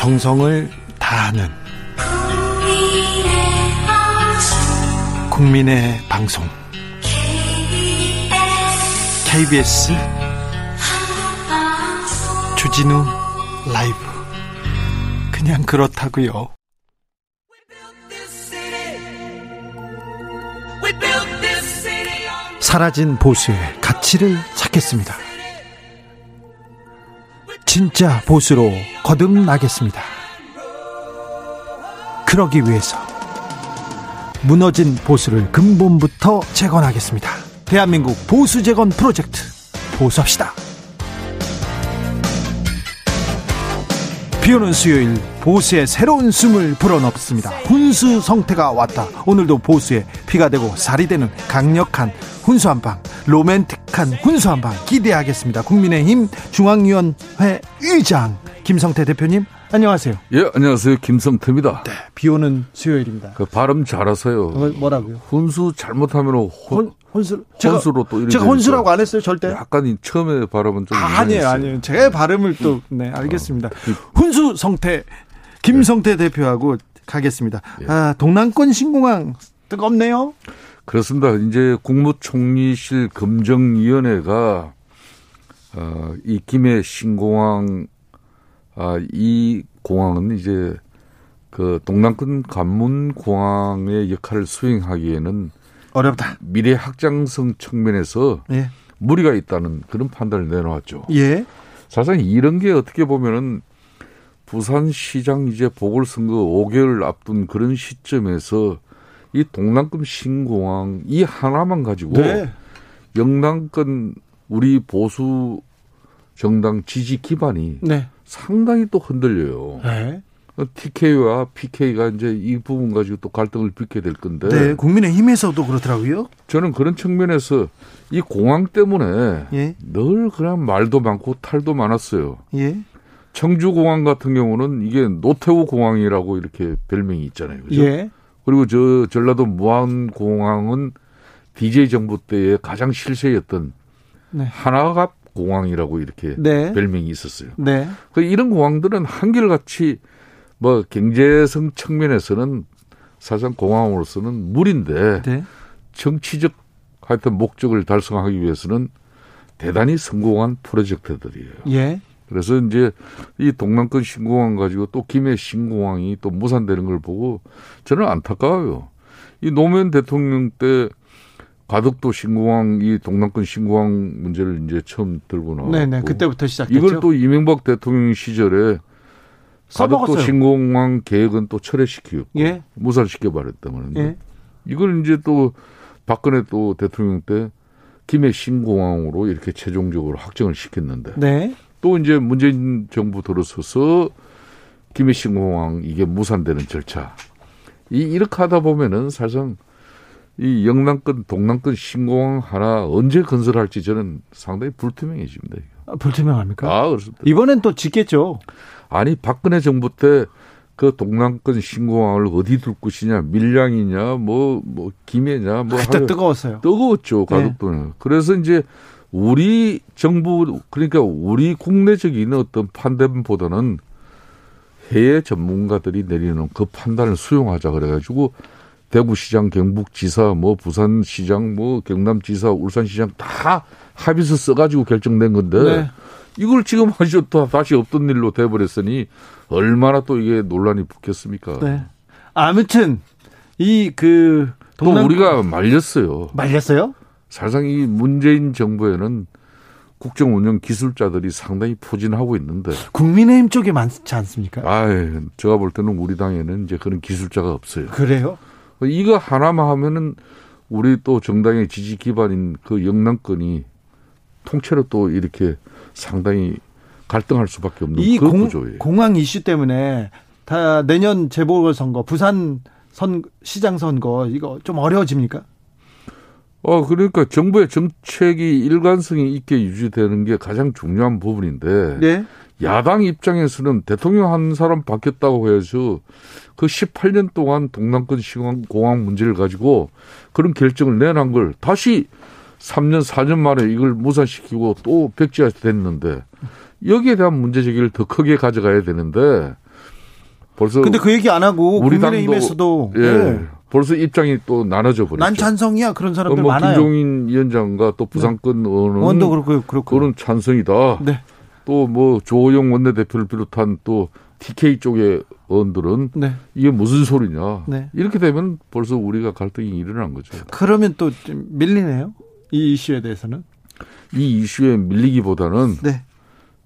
정성을 다하는 국민의 방송 KBS 주진우 라이브 그냥 그렇다고요. 사라진 보수의 가치를 찾겠습니다. 진짜 보수로 거듭나겠습니다. 그러기 위해서 무너진 보수를 근본부터 재건하겠습니다. 대한민국 보수 재건 프로젝트 보수합시다. 비오는 수요일 보수의 새로운 숨을 불어넣습니다. 훈수 성태가 왔다. 오늘도 보수의 피가 되고 살이 되는 강력한 훈수 한 방, 로맨틱한 훈수 한 방 기대하겠습니다. 국민의힘 중앙위원회 의장 김성태 대표님 안녕하세요. 예, 안녕하세요. 김성태입니다. 네, 비 오는 수요일입니다. 그 발음 잘하세요. 어, 뭐라고요? 훈수 잘못하면 혼, 혼수 혼수로 또 제가 혼수라고 안 했어요, 절대. 약간 처음에 발음은 좀 아, 아니에요, 아니에요. 제 발음을 또 네, 알겠습니다. 어, 그 훈수 성태 김성태 네. 대표하고 가겠습니다. 예. 아, 동남권 신공항 뜨겁네요. 그렇습니다. 이제 국무총리실 검증위원회가 어, 이 김해 신공항 아, 이 공항은 이제 그 동남권 관문 공항의 역할을 수행하기에는 어렵다. 미래 확장성 측면에서 예. 무리가 있다는 그런 판단을 내놓았죠. 예. 사실 이런 게 어떻게 보면은 부산시장 이제 보궐선거 5개월 앞둔 그런 시점에서 이 동남권 신공항 이 하나만 가지고 네. 영남권 우리 보수 정당 지지 기반이 네. 상당히 또 흔들려요. 네. TK와 PK가 이제 이 부분 가지고 또 갈등을 빚게 될 건데. 네, 국민의힘에서도 그렇더라고요. 저는 그런 측면에서 이 공항 때문에 예. 늘 그냥 말도 많고 탈도 많았어요. 예. 청주 공항 같은 경우는 이게 노태우 공항이라고 이렇게 별명이 있잖아요. 그죠? 예. 그리고 저 전라도 무안 공항은 DJ 정부 때의 가장 실세였던 네. 하나갑 공항이라고 이렇게 네. 별명이 있었어요. 네. 그 이런 공항들은 한결같이 뭐 경제성 측면에서는 사실상 공항으로서는 물인데 네. 정치적 하여튼 목적을 달성하기 위해서는 대단히 성공한 프로젝트들이에요. 예. 그래서 이제 이 동남권 신공항 가지고 또 김해 신공항이 또 무산되는 걸 보고 저는 안타까워요. 이 노무현 대통령 때 가덕도 신공항 이 동남권 신공항 문제를 이제 처음 들고 나왔고 네네 그때부터 시작했죠. 이걸 또 이명박 대통령 시절에 가덕도 신공항 계획은 또 철회시키고 예. 무산시켜 버렸단 말인데 예. 이걸 이제 또 박근혜 또 대통령 때 김해 신공항으로 이렇게 최종적으로 확정을 시켰는데 네. 또 이제 문재인 정부 들어서서 김해 신공항 이게 무산되는 절차 이 이렇게 하다 보면은 사실상 이 영남권, 동남권 신공항 하나 언제 건설할지 저는 상당히 불투명해집니다. 아, 불투명합니까? 아, 그렇습니다. 이번엔 또 짓겠죠. 아니, 박근혜 정부 때 그 동남권 신공항을 어디 둘 것이냐, 밀양이냐, 뭐, 뭐, 김해냐, 뭐. 그때 뜨거웠어요. 뜨거웠죠, 가덕도는. 네. 그래서 이제 우리 정부, 그러니까 우리 국내적인 어떤 판단보다는 해외 전문가들이 내리는 그 판단을 수용하자 그래가지고 대구시장, 경북지사, 뭐 부산시장, 뭐 경남지사, 울산시장 다 합의서 써가지고 결정된 건데 네. 이걸 지금 또 다시 없던 일로 돼버렸으니 얼마나 또 이게 논란이 붙겠습니까? 네. 아무튼 이그 또 우리가 말렸어요. 말렸어요? 사실상 이 문재인 정부에는 국정 운영 기술자들이 상당히 포진하고 있는데 국민의힘 쪽에 많지 않습니까? 아, 제가 볼 때는 우리 당에는 이제 그런 기술자가 없어요. 그래요? 이거 하나만 하면은 우리 또 정당의 지지 기반인 그 영남권이 통째로 또 이렇게 상당히 갈등할 수밖에 없는 이 그 공, 구조예요. 공항 이슈 때문에 다 내년 재보궐 선거, 부산 선 시장 선거 이거 좀 어려워집니까? 어 그러니까 정부의 정책이 일관성이 있게 유지되는 게 가장 중요한 부분인데 네? 야당 입장에서는 대통령 한 사람 바뀌었다고 해서 그 18년 동안 동남권 시공 공항 문제를 가지고 그런 결정을 내놓은 걸 다시 3년, 4년 만에 이걸 무산시키고 또 백지화 됐는데 여기에 대한 문제 제기를 더 크게 가져가야 되는데 벌써 근데 그 얘기 안 하고 우리 국민의힘에서도 예. 네. 벌써 입장이 또 나눠져 버렸죠. 난 찬성이야 그런 사람들 뭐 많아요. 김종인 위원장과 또 부산권 네. 의원은 원도 그렇고 그렇고 그런 찬성이다. 네. 또뭐 조호영 원내대표를 비롯한 또 TK 쪽의 의원들은 네. 이게 무슨 소리냐. 네. 이렇게 되면 벌써 우리가 갈등이 일어난 거죠. 그러면 또 밀리네요. 이 이슈에 대해서는. 이 이슈에 밀리기보다는 네.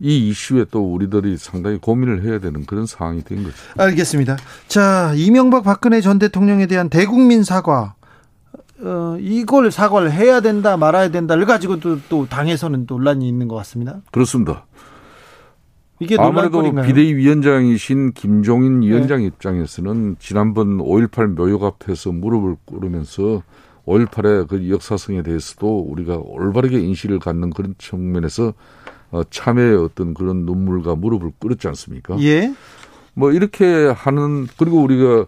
이 이슈에 또 우리들이 상당히 고민을 해야 되는 그런 상황이 된 거죠. 알겠습니다. 자, 이명박 박근혜 전 대통령에 대한 대국민 사과. 어, 이걸 사과를 해야 된다 말아야 된다를 가지고도 또 당에서는 논란이 있는 것 같습니다. 그렇습니다. 이게 아무래도 비대위 위원장이신 김종인 네. 위원장 네. 입장에서는 지난번 5.18 묘역 앞에서 무릎을 꿇으면서 5.18의 그 역사성에 대해서도 우리가 올바르게 인식을 갖는 그런 측면에서 어, 참회의 어떤 그런 눈물과 무릎을 꿇었지 않습니까? 예. 뭐 이렇게 하는 그리고 우리가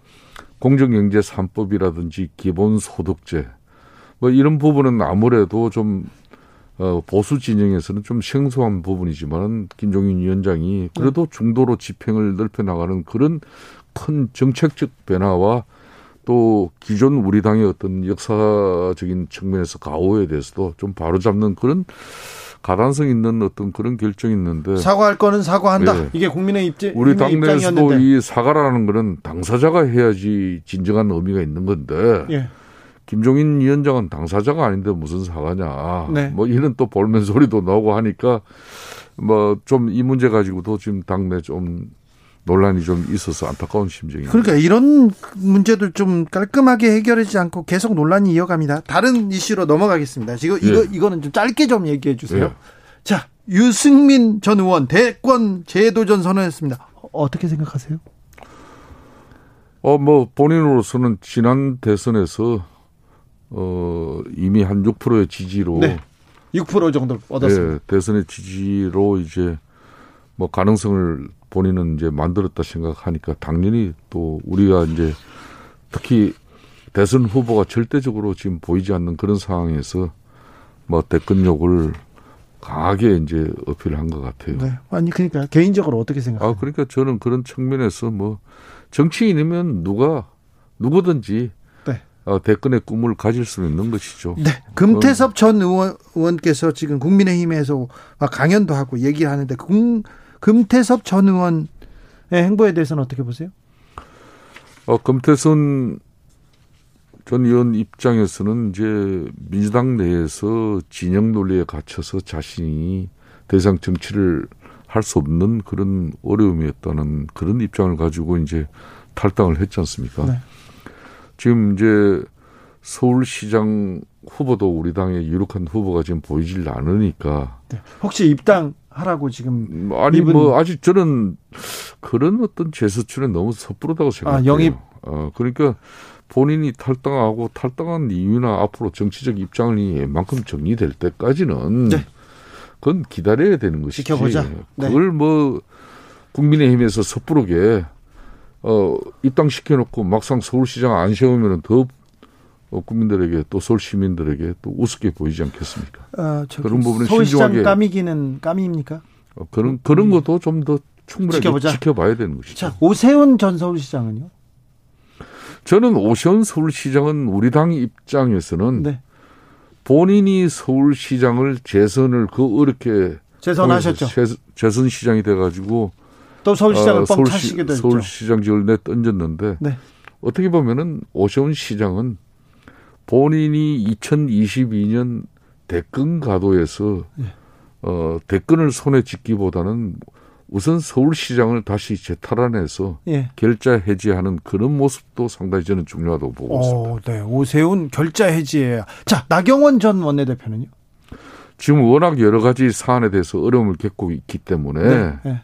공정경제 3법이라든지 기본소득제 뭐 이런 부분은 아무래도 좀 어, 보수 진영에서는 좀 생소한 부분이지만 김종인 위원장이 그래도 중도로 집행을 넓혀 나가는 그런 큰 정책적 변화와 또 기존 우리 당의 어떤 역사적인 측면에서 가오에 대해서도 좀 바로잡는 그런 가단성 있는 어떤 그런 결정이 있는데 사과할 거는 사과한다. 네. 이게 국민의 입장 우리 당내에서도 이 사과라는 거는 당사자가 해야지 진정한 의미가 있는 건데 예. 김종인 위원장은 당사자가 아닌데 무슨 사과냐. 네. 뭐 이런 또 볼멘 소리도 나오고 하니까 뭐 좀 이 문제 가지고도 지금 당내 좀 논란이 좀 있어서 안타까운 심정입니다. 그러니까 이런 문제들 좀 깔끔하게 해결하지 않고 계속 논란이 이어갑니다. 다른 이슈로 넘어가겠습니다. 지금 이거 예. 이거는 좀 짧게 좀 얘기해 주세요. 예. 자, 유승민 전 의원 대권 재도전 선언했습니다. 어떻게 생각하세요? 어, 뭐 본인으로서는 지난 대선에서 어, 이미 한 6%의 지지로 네. 6% 정도 얻었습니다. 네, 대선의 지지로 이제 뭐 가능성을 본인은 이제 만들었다 생각하니까 당연히 또 우리가 이제 특히 대선 후보가 절대적으로 지금 보이지 않는 그런 상황에서 뭐 대권욕을 강하게 이제 어필한 것 같아요. 네. 아니 그러니까 개인적으로 어떻게 생각해요? 아 그러니까 저는 그런 측면에서 뭐 정치인이면 누가 누구든지 네. 어, 대권의 꿈을 가질 수는 있는 것이죠. 네. 금태섭 전 의원, 의원께서 지금 국민의힘에서 강연도 하고 얘기하는데 금, 금태섭 전 의원의 행보에 대해서는 어떻게 보세요? 어, 금태선 전 의원 입장에서는 이제 민주당 내에서 진영 논리에 갇혀서 자신이 대상 정치를 할 수 없는 그런 어려움이었다는 그런 입장을 가지고 이제 탈당을 했지 않습니까? 네. 지금 이제 서울시장 후보도 우리 당의 유력한 후보가 지금 보이질 않으니까. 네. 혹시 입당 하라고 지금 음, 아니. 뭐 아직 저는 그런 어떤 재수출에 너무 섣부르다고 생각해요. 아, 영입. 어 그러니까 본인이 탈당하고 탈당한 이유나 앞으로 정치적 입장이 웬만큼 정리될 때까지는 네. 그건 기다려야 되는 것이지. 지켜보자. 네. 그걸 뭐 국민의힘에서 섣부르게 어 입당시켜 놓고 막상 서울시장 안 세우면은 더 어, 국민들에게 또 서울 시민들에게 또 우습게 보이지 않겠습니까? 아, 그런 부분은 신중하게 까미기는 까미입니까? 어, 그런 그런 것도 좀 더 충분하게 지켜보자. 지켜봐야 되는 것이죠. 자, 오세훈 전 서울시장은요? 저는 오세훈 서울시장은 우리 당 입장에서는 네. 본인이 서울시장을 재선을 그 어렵게 재선하셨죠. 재선 시장이 돼가지고 또 서울시장을 어, 서울시, 게 됐죠. 서울시장직을 내 던졌는데 네. 어떻게 보면은 오세훈 시장은 본인이 2022년 대권 가도에서 예. 어, 대권을 손에 쥐기보다는 우선 서울시장을 다시 재탈환해서 예. 결자 해지하는 그런 모습도 상당히 저는 중요하다고 보고 오, 있습니다. 네, 오세훈 결자 해지예요. 자, 나경원 전 원내대표는요? 지금 워낙 여러 가지 사안에 대해서 어려움을 겪고 있기 때문에 네, 네.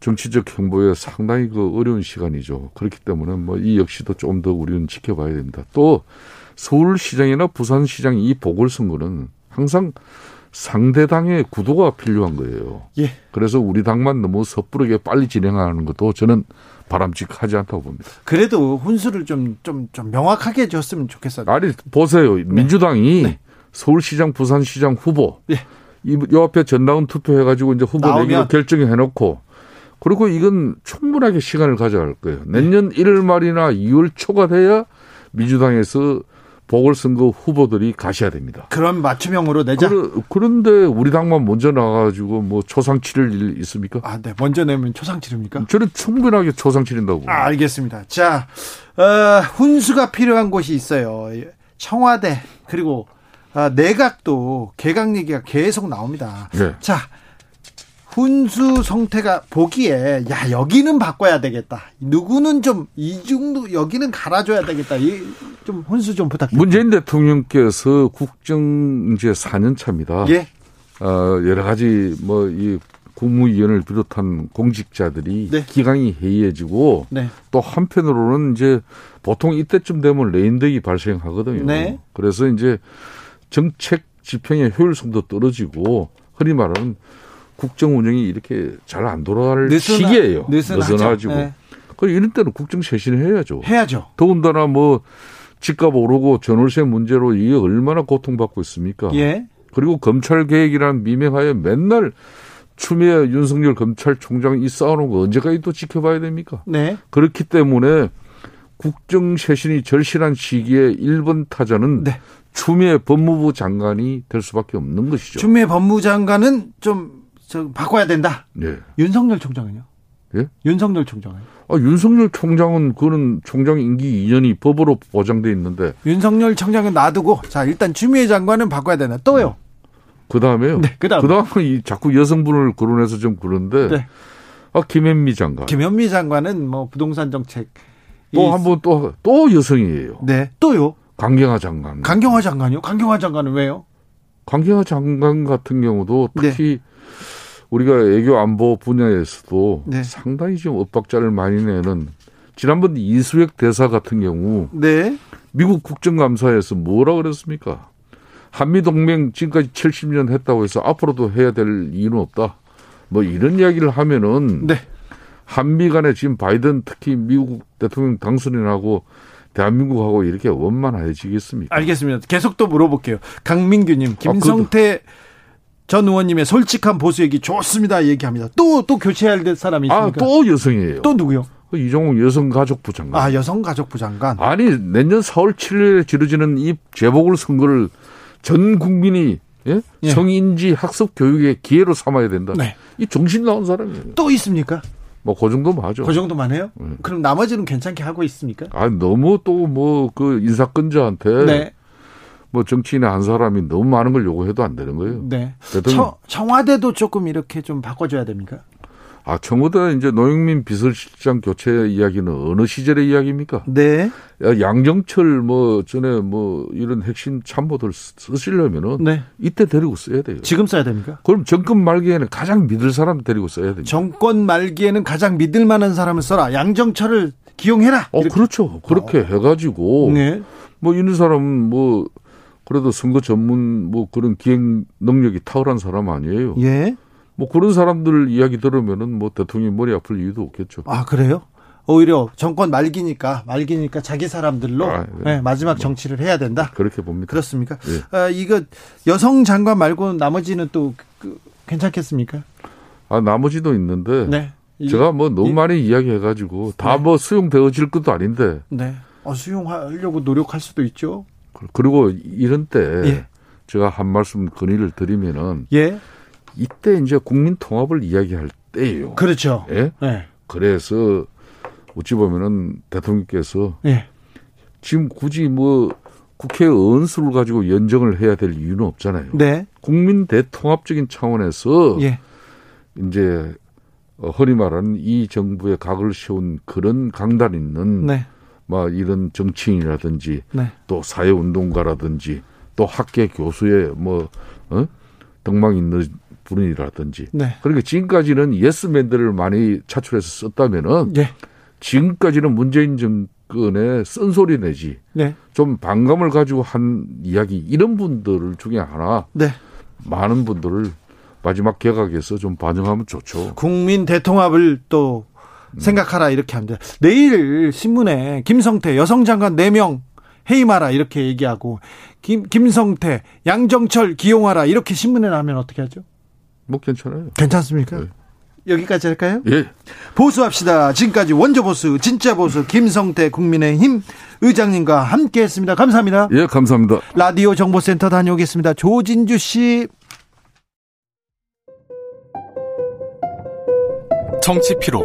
정치적 행보에 상당히 그 어려운 시간이죠. 그렇기 때문에 뭐 이 역시도 좀 더 우리는 지켜봐야 됩니다. 또 서울시장이나 부산시장 이 보궐선거는 항상 상대당의 구도가 필요한 거예요. 예. 그래서 우리 당만 너무 섣부르게 빨리 진행하는 것도 저는 바람직하지 않다고 봅니다. 그래도 훈수를 좀, 좀, 좀 명확하게 줬으면 좋겠어요. 아니, 보세요. 네. 민주당이 네. 서울시장, 부산시장 후보. 예. 이, 요 앞에 전당원 투표해가지고 이제 후보 내기로 결정해 놓고 그리고 이건 충분하게 시간을 가져갈 거예요. 내년 1월 말이나 2월 초가 돼야 민주당에서 보궐선거 후보들이 가셔야 됩니다. 그럼 맞춤형으로 내자. 그러, 는데 우리 당만 먼저 나가가지고 뭐 초상 치를 일 있습니까? 아, 네. 먼저 내면 초상 치릅니까? 저는 충분하게 초상 치른다고. 아, 알겠습니다. 자, 어, 훈수가 필요한 곳이 있어요. 청와대 그리고 어, 내각도 개각 얘기가 계속 나옵니다. 네. 자, 훈수 성태가 보기에 야 여기는 바꿔야 되겠다. 누구는 좀 이중도 여기는 갈아줘야 되겠다. 이좀 훈수 좀 부탁드립니다. 문재인 대통령께서 국정 이제 4년 차입니다. 예. 어, 여러 가지 뭐 이 국무위원을 비롯한 공직자들이 네. 기강이 해이해지고 네. 또 한편으로는 이제 보통 이때쯤 되면 레인덕이 발생하거든요. 네. 그래서 이제 정책 집행의 효율성도 떨어지고 흔히 말하는 국정 운영이 이렇게 잘 안 돌아갈 느슨하, 시기예요. 느슨하지고. 네. 그 이런 때는 국정 쇄신을 해야죠. 해야죠. 더군다나 뭐 집값 오르고 전월세 문제로 이게 얼마나 고통받고 있습니까? 예. 그리고 검찰 개혁이라는 미명하에 맨날 추미애 윤석열 검찰총장 이 싸우는 거 언제까지 또 지켜봐야 됩니까? 네. 그렇기 때문에 국정 쇄신이 절실한 시기에 1번 타자는 네. 추미애 법무부 장관이 될 수밖에 없는 것이죠. 추미애 법무부 장관은 좀 저 바꿔야 된다. 네. 윤석열 총장은요? 예? 윤석열 총장은? 아, 윤석열 총장은 그는 총장 임기 2년이 법으로 보장돼 있는데 윤석열 총장은 놔두고 자 일단 추미애 장관은 바꿔야 되나 또요. 그 다음에요. 네, 그 다음. 그 다음에 이 자꾸 여성분을 거론해서 좀 그런데 네. 아 김현미 장관. 김현미 장관은 뭐 부동산 정책 또 한 번 또 또 여성이에요. 네, 또요. 강경화 장관. 강경화 장관요? 강경화 장관은 왜요? 강경화 장관 같은 경우도 특히 네. 우리가 애교 안보 분야에서도 네. 상당히 지금 엇박자를 많이 내는 지난번 이수혁 대사 같은 경우 네. 미국 국정감사에서 뭐라 그랬습니까? 한미 동맹 지금까지 70년 했다고 해서 앞으로도 해야 될 이유는 없다. 뭐 이런 이야기를 하면은 네. 한미 간에 지금 바이든 특히 미국 대통령 당선인하고 대한민국하고 이렇게 원만해지겠습니까? 알겠습니다. 계속 또 물어볼게요. 강민규님, 아, 김성태 아, 전 의원님의 솔직한 보수 얘기 좋습니다. 얘기합니다. 또, 또 교체해야 될 사람이 아, 있습니까? 아, 또 여성이에요. 또 누구요? 그 이종욱 여성가족부 장관. 아, 여성가족부 장관. 아니, 내년 4월 7일에 치러지는 이 재보궐 선거를 전 국민이 예? 예. 성인지 학습 교육의 기회로 삼아야 된다. 네. 이 정신 나온 사람이에요. 또 있습니까? 뭐 그 정도만 하죠. 그 정도만 해요? 네. 그럼 나머지는 괜찮게 하고 있습니까? 아 너무 또 뭐 그 인사권자한테 네. 뭐 정치인의 한 사람이 너무 많은 걸 요구해도 안 되는 거예요. 네. 청, 청와대도 조금 이렇게 좀 바꿔줘야 됩니까? 아, 청와대 이제 노영민 비서실장 교체 이야기는 어느 시절의 이야기입니까? 네. 양정철 뭐 전에 뭐 이런 핵심 참모들 쓰시려면은 네. 이때 데리고 써야 돼요. 지금 써야 됩니까? 그럼 정권 말기에는 가장 믿을 사람 데리고 써야 됩니다. 정권 말기에는 가장 믿을 만한 사람을 써라. 양정철을 기용해라. 어, 그렇죠. 그렇게 어. 해가지고 네. 뭐 이런 사람은 뭐 그래도 선거 전문 뭐 그런 기획 능력이 탁월한 사람 아니에요. 예. 뭐 그런 사람들 이야기 들으면은 뭐 대통령이 머리 아플 이유도 없겠죠. 아 그래요? 오히려 정권 말기니까 말기니까 자기 사람들로 아, 네. 네, 마지막 뭐 정치를 해야 된다. 그렇게 봅니다. 그렇습니까? 네. 아, 이거 여성 장관 말고 나머지는 또 그, 괜찮겠습니까? 아 나머지도 있는데 네. 제가 뭐 너무 많이 이야기해가지고 다뭐 네. 수용되어질 것도 아닌데. 네. 어, 수용하려고 노력할 수도 있죠. 그리고 이런 때 예. 제가 한 말씀 건의를 드리면은 예. 이때 이제 국민 통합을 이야기할 때예요. 그렇죠. 예. 예. 그래서 어찌 보면은 대통령께서 예. 지금 굳이 뭐 국회 의원수를 가지고 연정을 해야 될 이유는 없잖아요. 네. 국민 대통합적인 차원에서 예. 이제 허리 말하는 이 정부의 각을 세운 그런 강단 있는 네. 뭐 이런 정치인이라든지 네. 또 사회 운동가라든지 또 학계 교수의 뭐 어? 덕망 있는 분이라든지 네. 그러니까 지금까지는 예스맨들을 많이 차출해서 썼다면은 네. 지금까지는 문재인 정권의 쓴소리 내지 네. 좀 반감을 가지고 한 이야기 이런 분들 중에 하나 네. 많은 분들을 마지막 개각에서 좀 반영하면 좋죠. 국민 대통합을 또 생각하라 이렇게 합니다. 내일 신문에 김성태 여성 장관 4명 해임하라 이렇게 얘기하고 김 김성태 양정철 기용하라 이렇게 신문에 나면 어떻게 하죠? 뭐 괜찮아요. 괜찮습니까? 네. 여기까지 할까요? 예. 보수합시다. 지금까지 원조 보수, 진짜 보수, 김성태 국민의힘 의장님과 함께 했습니다. 감사합니다. 예, 감사합니다. 라디오 정보센터 다녀오겠습니다. 조진주 씨. 정치 피로,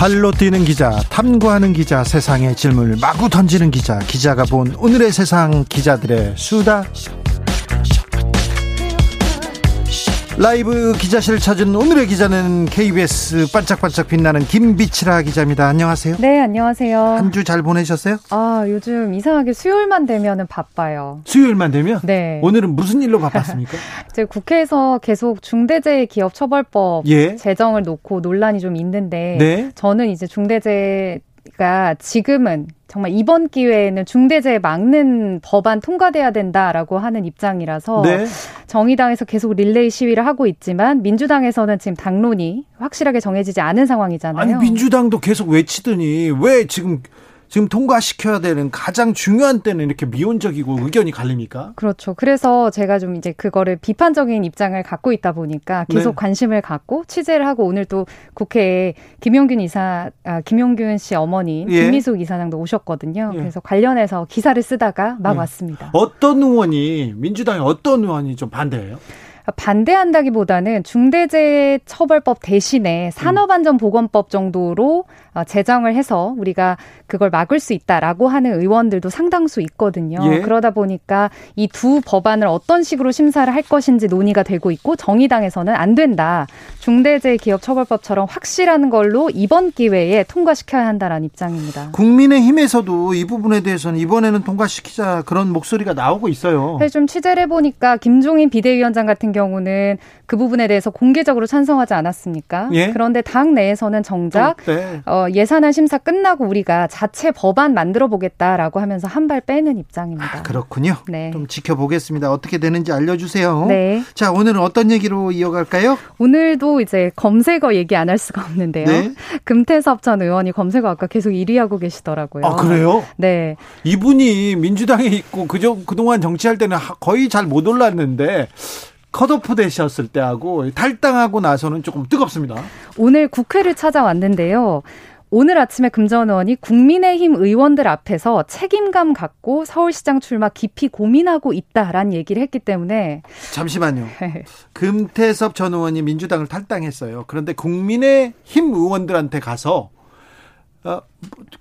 발로 뛰는 기자, 탐구하는 기자, 세상의 질문을 마구 던지는 기자, 기자가 본 오늘의 세상 기자들의 수다. 라이브 기자실을 찾은 오늘의 기자는 KBS 반짝반짝 빛나는 김비치라 기자입니다. 안녕하세요. 네, 안녕하세요. 한 주 잘 보내셨어요? 아, 요즘 이상하게 수요일만 되면 바빠요. 수요일만 되면? 네. 오늘은 무슨 일로 바빴습니까? 제 국회에서 계속 중대재해기업처벌법 예? 제정을 놓고 논란이 좀 있는데 네? 저는 이제 중대재해 가 지금은 정말 이번 기회에는 중대재해 막는 법안 통과돼야 된다라고 하는 입장이라서 네. 정의당에서 계속 릴레이 시위를 하고 있지만 민주당에서는 지금 당론이 확실하게 정해지지 않은 상황이잖아요. 아니 민주당도 계속 외치더니 왜 지금 지금 통과시켜야 되는 가장 중요한 때는 이렇게 미온적이고 의견이 갈립니까? 그렇죠. 그래서 제가 좀 이제 그거를 비판적인 입장을 갖고 있다 보니까 계속 네. 관심을 갖고 취재를 하고 오늘 또 국회에 김용균 이사, 아, 김용균 씨 어머니 예. 김미숙 이사장도 오셨거든요. 예. 그래서 관련해서 기사를 쓰다가 막 예. 왔습니다. 어떤 의원이 민주당의 어떤 의원이 좀 반대해요? 반대한다기보다는 중대재해처벌법 대신에 산업안전보건법 정도로 어, 제정을 해서 우리가 그걸 막을 수 있다라고 하는 의원들도 상당수 있거든요. 예. 그러다 보니까 이 두 법안을 어떤 식으로 심사를 할 것인지 논의가 되고 있고 정의당에서는 안 된다. 중대재해기업처벌법처럼 확실한 걸로 이번 기회에 통과시켜야 한다라는 입장입니다. 국민의힘에서도 이 부분에 대해서는 이번에는 통과시키자 그런 목소리가 나오고 있어요. 좀 취재를 해보니까 김종인 비대위원장 같은 경우는 그 부분에 대해서 공개적으로 찬성하지 않았습니까? 예? 그런데 당 내에서는 정작 네. 어, 예산안 심사 끝나고 우리가 자체 법안 만들어 보겠다라고 하면서 한 발 빼는 입장입니다. 아, 그렇군요. 네. 좀 지켜보겠습니다. 어떻게 되는지 알려주세요. 네. 자 오늘은 어떤 얘기로 이어갈까요? 오늘도 이제 검색어 얘기 안 할 수가 없는데요. 네? 금태섭 전 의원이 검색어 아까 계속 1위 하고 계시더라고요. 아 그래요? 네. 이분이 민주당에 있고 그저 그동안 정치할 때는 거의 잘 못 올랐는데 컷오프 되셨을 때하고 탈당하고 나서는 조금 뜨겁습니다. 오늘 국회를 찾아왔는데요. 오늘 아침에 금전 의원이 국민의힘 의원들 앞에서 책임감 갖고 서울시장 출마 깊이 고민하고 있다라는 얘기를 했기 때문에 잠시만요. 네. 금태섭 전 의원이 민주당을 탈당했어요. 그런데 국민의힘 의원들한테 가서 어,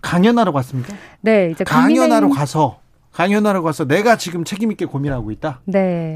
강연하러 갔습니까? 네, 이제 강연하러 가서 강연하러 가서 내가 지금 책임 있게 고민하고 있다. 네.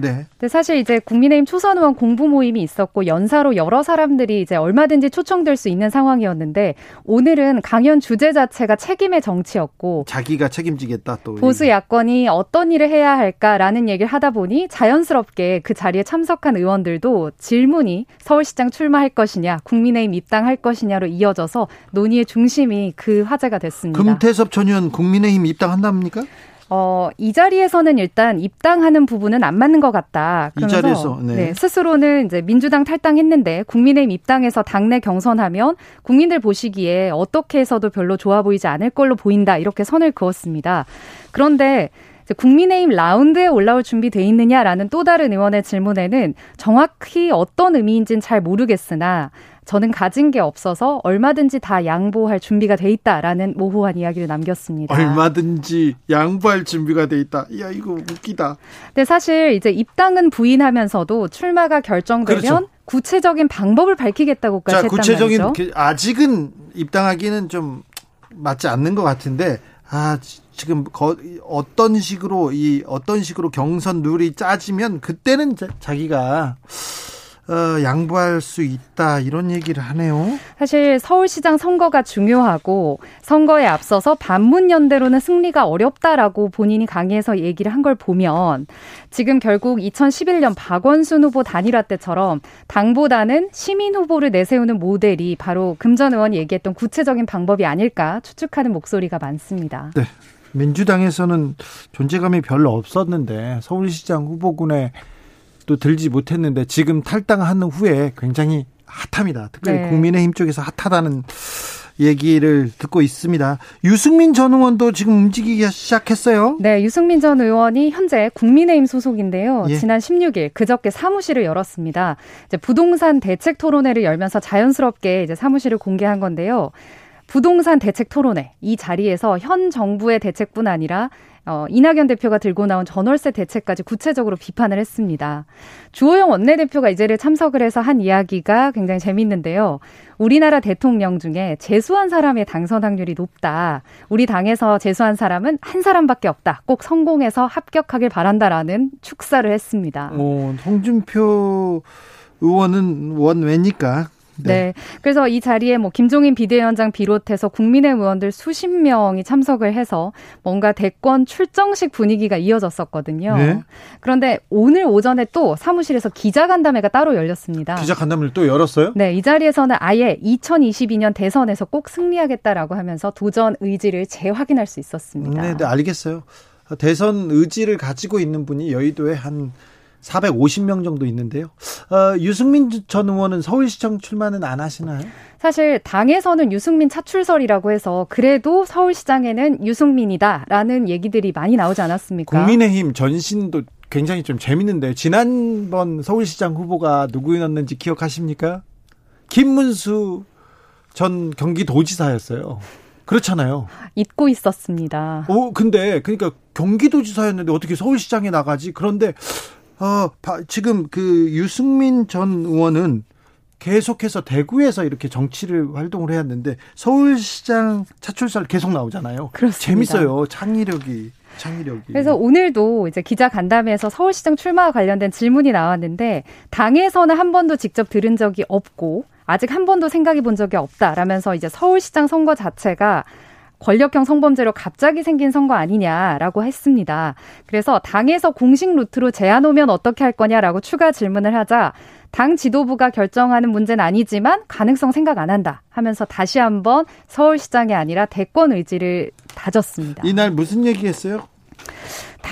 네. 근데 사실 이제 국민의힘 초선 의원 공부 모임이 있었고 연사로 여러 사람들이 이제 얼마든지 초청될 수 있는 상황이었는데 오늘은 강연 주제 자체가 책임의 정치였고 자기가 책임지겠다 또 보수 야권이 어떤 일을 해야 할까라는 얘기를 하다 보니 자연스럽게 그 자리에 참석한 의원들도 질문이 서울시장 출마할 것이냐, 국민의힘 입당할 것이냐로 이어져서 논의의 중심이 그 화제가 됐습니다. 금태섭 전 의원 국민의힘 입당한답니까? 어, 이 자리에서는 일단 입당하는 부분은 안 맞는 것 같다. 이 자리에서 네. 네. 스스로는 이제 민주당 탈당했는데 국민의힘 입당해서 당내 경선하면 국민들 보시기에 어떻게 해서도 별로 좋아 보이지 않을 걸로 보인다. 이렇게 선을 그었습니다. 그런데 국민의힘 라운드에 올라올 준비돼 있느냐라는 또 다른 의원의 질문에는 정확히 어떤 의미인지는 잘 모르겠으나 저는 가진 게 없어서 얼마든지 다 양보할 준비가 돼 있다라는 모호한 이야기를 남겼습니다. 얼마든지 양보할 준비가 돼 있다. 야 이거 웃기다. 근데 사실 이제 입당은 부인하면서도 출마가 결정되면 그렇죠. 구체적인 방법을 밝히겠다고까지 자, 했단 구체적인 말이죠. 아직은 입당하기는 좀 맞지 않는 것 같은데 아 지금 거, 어떤 식으로 이 어떤 식으로 경선 룰이 짜지면 그때는 자, 자기가 어, 양보할 수 있다 이런 얘기를 하네요. 사실 서울시장 선거가 중요하고 선거에 앞서서 반문 연대로는 승리가 어렵다라고 본인이 강의해서 얘기를 한 걸 보면 지금 결국 2011년 박원순 후보 단일화 때처럼 당보다는 시민 후보를 내세우는 모델이 바로 금전 의원이 얘기했던 구체적인 방법이 아닐까 추측하는 목소리가 많습니다. 네. 민주당에서는 존재감이 별로 없었는데 서울시장 후보군에 또 들지 못했는데 지금 탈당한 후에 굉장히 핫합니다. 특별히 네. 국민의힘 쪽에서 핫하다는 얘기를 듣고 있습니다. 유승민 전 의원도 지금 움직이기 시작했어요. 네, 유승민 전 의원이 현재 국민의힘 소속인데요. 예. 지난 16일 그저께 사무실을 열었습니다. 이제 부동산 대책 토론회를 열면서 자연스럽게 이제 사무실을 공개한 건데요. 부동산 대책 토론회 이 자리에서 현 정부의 대책뿐 아니라 어, 이낙연 대표가 들고 나온 전월세 대책까지 구체적으로 비판을 했습니다. 주호영 원내대표가 이 자리에 참석을 해서 한 이야기가 굉장히 재밌는데요. 우리나라 대통령 중에 재수한 사람의 당선 확률이 높다. 우리 당에서 재수한 사람은 한 사람밖에 없다. 꼭 성공해서 합격하길 바란다라는 축사를 했습니다. 어, 홍준표 의원은 원외니까 네. 네. 그래서 이 자리에 뭐 김종인 비대위원장 비롯해서 국민의 의원들 수십 명이 참석을 해서 뭔가 대권 출정식 분위기가 이어졌었거든요. 네. 그런데 오늘 오전에 또 사무실에서 기자간담회가 따로 열렸습니다. 기자간담회를 또 열었어요? 네. 이 자리에서는 아예 2022년 대선에서 꼭 승리하겠다라고 하면서 도전 의지를 재확인할 수 있었습니다. 네, 네 알겠어요. 대선 의지를 가지고 있는 분이 여의도에 한 450명 정도 있는데요. 어, 유승민 전 의원은 서울시청 출마는 안 하시나요? 사실 당에서는 유승민 차출설이라고 해서 그래도 서울시장에는 유승민이다라는 얘기들이 많이 나오지 않았습니까? 국민의힘 전신도 굉장히 좀 재밌는데 지난번 서울시장 후보가 누구였는지 기억하십니까? 김문수 전 경기도지사였어요. 그렇잖아요. 잊고 있었습니다. 오, 근데 그러니까 경기도지사였는데 어떻게 서울시장에 나가지? 그런데 어, 지금 그 유승민 전 의원은 계속해서 대구에서 이렇게 정치를 활동을 해왔는데 서울시장 차출설 계속 나오잖아요. 그렇습니다. 재밌어요. 창의력이. 창의력이. 그래서 오늘도 이제 기자 간담회에서 서울시장 출마와 관련된 질문이 나왔는데 당에서는 한 번도 직접 들은 적이 없고 아직 한 번도 생각해 본 적이 없다라면서 이제 서울시장 선거 자체가 권력형 성범죄로 갑자기 생긴 선거 아니냐라고 했습니다. 그래서 당에서 공식 루트로 제안 오면 어떻게 할 거냐라고 추가 질문을 하자 당 지도부가 결정하는 문제는 아니지만 가능성 생각 안 한다 하면서 다시 한번 서울시장이 아니라 대권 의지를 다졌습니다. 이날 무슨 얘기했어요?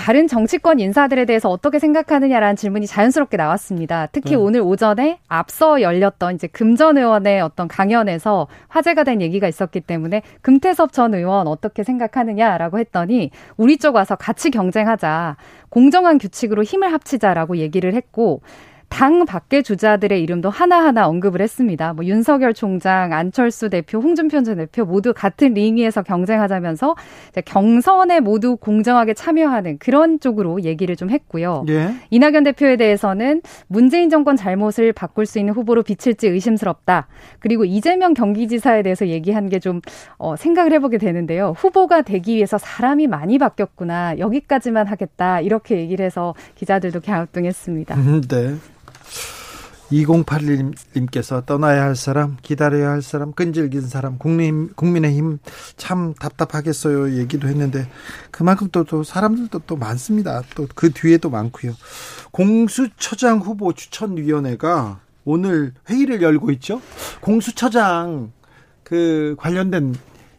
다른 정치권 인사들에 대해서 어떻게 생각하느냐라는 질문이 자연스럽게 나왔습니다. 특히 네. 오늘 오전에 앞서 열렸던 이제 금전 의원의 어떤 강연에서 화제가 된 얘기가 있었기 때문에 금태섭 전 의원 어떻게 생각하느냐라고 했더니 우리 쪽 와서 같이 경쟁하자. 공정한 규칙으로 힘을 합치자라고 얘기를 했고 당 밖의 주자들의 이름도 하나하나 언급을 했습니다. 뭐 윤석열 총장, 안철수 대표, 홍준표 전 대표 모두 같은 링 위에서 경쟁하자면서 경선에 모두 공정하게 참여하는 그런 쪽으로 얘기를 좀 했고요. 예. 이낙연 대표에 대해서는 문재인 정권 잘못을 바꿀 수 있는 후보로 비칠지 의심스럽다. 그리고 이재명 경기지사에 대해서 얘기한 게 좀 어, 생각을 해보게 되는데요. 후보가 되기 위해서 사람이 많이 바뀌었구나. 여기까지만 하겠다. 이렇게 얘기를 해서 기자들도 갸우뚱했습니다. 음, 네. 2081님께서 떠나야 할 사람, 기다려야 할 사람, 끈질긴 사람, 국민, 국민의힘 참 답답하겠어요. 얘기도 했는데, 그만큼 또, 또 사람들도 또 많습니다. 또 그 뒤에도 많고요. 공수처장 후보 추천위원회가 오늘 회의를 열고 있죠. 공수처장 그 관련된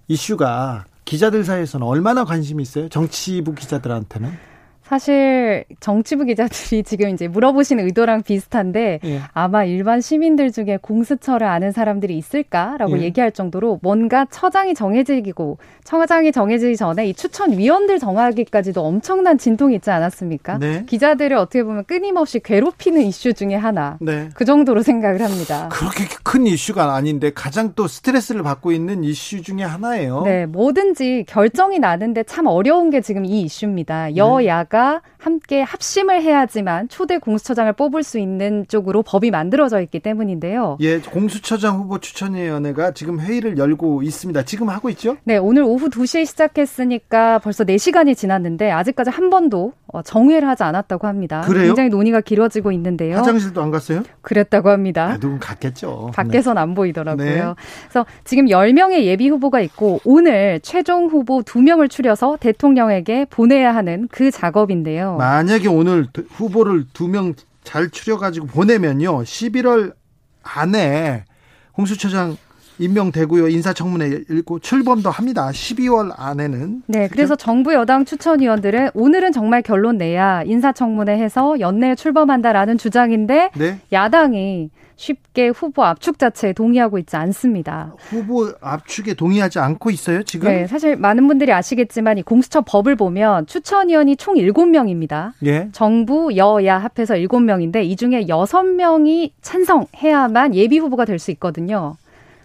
이슈가 기자들 사이에서는 얼마나 관심이 있어요? 정치부 기자들한테는? 사실 정치부 기자들이 지금 이제 물어보시는 의도랑 비슷한데 예. 아마 일반 시민들 중에 공수처를 아는 사람들이 있을까라고 예. 얘기할 정도로 뭔가 처장이 정해지고 처장이 정해지기 전에 이 추천위원들 정하기까지도 엄청난 진통이 있지 않았습니까? 네. 기자들을 어떻게 보면 끊임없이 괴롭히는 이슈 중에 하나. 네. 그 정도로 생각을 합니다. 그렇게 큰 이슈가 아닌데 가장 또 스트레스를 받고 있는 이슈 중에 하나예요. 네, 뭐든지 결정이 나는데 참 어려운 게 지금 이 이슈입니다. 여야가 정부가 함께 합심을 해야지만 초대 공수처장을 뽑을 수 있는 쪽으로 법이 만들어져 있기 때문인데요. 예, 공수처장 후보 추천위원회가 지금 회의를 열고 있습니다. 지금 하고 있죠? 네, 오늘 오후 2시에 시작했으니까 벌써 4시간이 지났는데 아직까지 한 번도 어, 정회를 하지 않았다고 합니다. 그래요? 굉장히 논의가 길어지고 있는데요. 화장실도 안 갔어요? 그랬다고 합니다. 아, 누군 갔겠죠. 밖에선 네. 안 보이더라고요. 네. 그래서 지금 10명의 예비 후보가 있고 오늘 최종 후보 2명을 추려서 대통령에게 보내야 하는 그 작업 인데요. 만약에 오늘 후보를 2명 잘 추려가지고 보내면요. 11월 안에 공수처장 임명되고요. 인사청문회 읽고 출범도 합니다. 12월 안에는. 네, 그래서 정부 여당 추천위원들은 오늘은 정말 결론 내야 인사청문회 해서 연내에 출범한다라는 주장인데 네? 야당이 쉽게 후보 압축 자체에 동의하고 있지 않습니다. 후보 압축에 동의하지 않고 있어요, 지금? 네, 사실 많은 분들이 아시겠지만 이 공수처 법을 보면 추천위원이 총 7명입니다. 예. 정부, 여야 합해서 7명인데 이 중에 6명이 찬성해야만 예비 후보가 될 수 있거든요.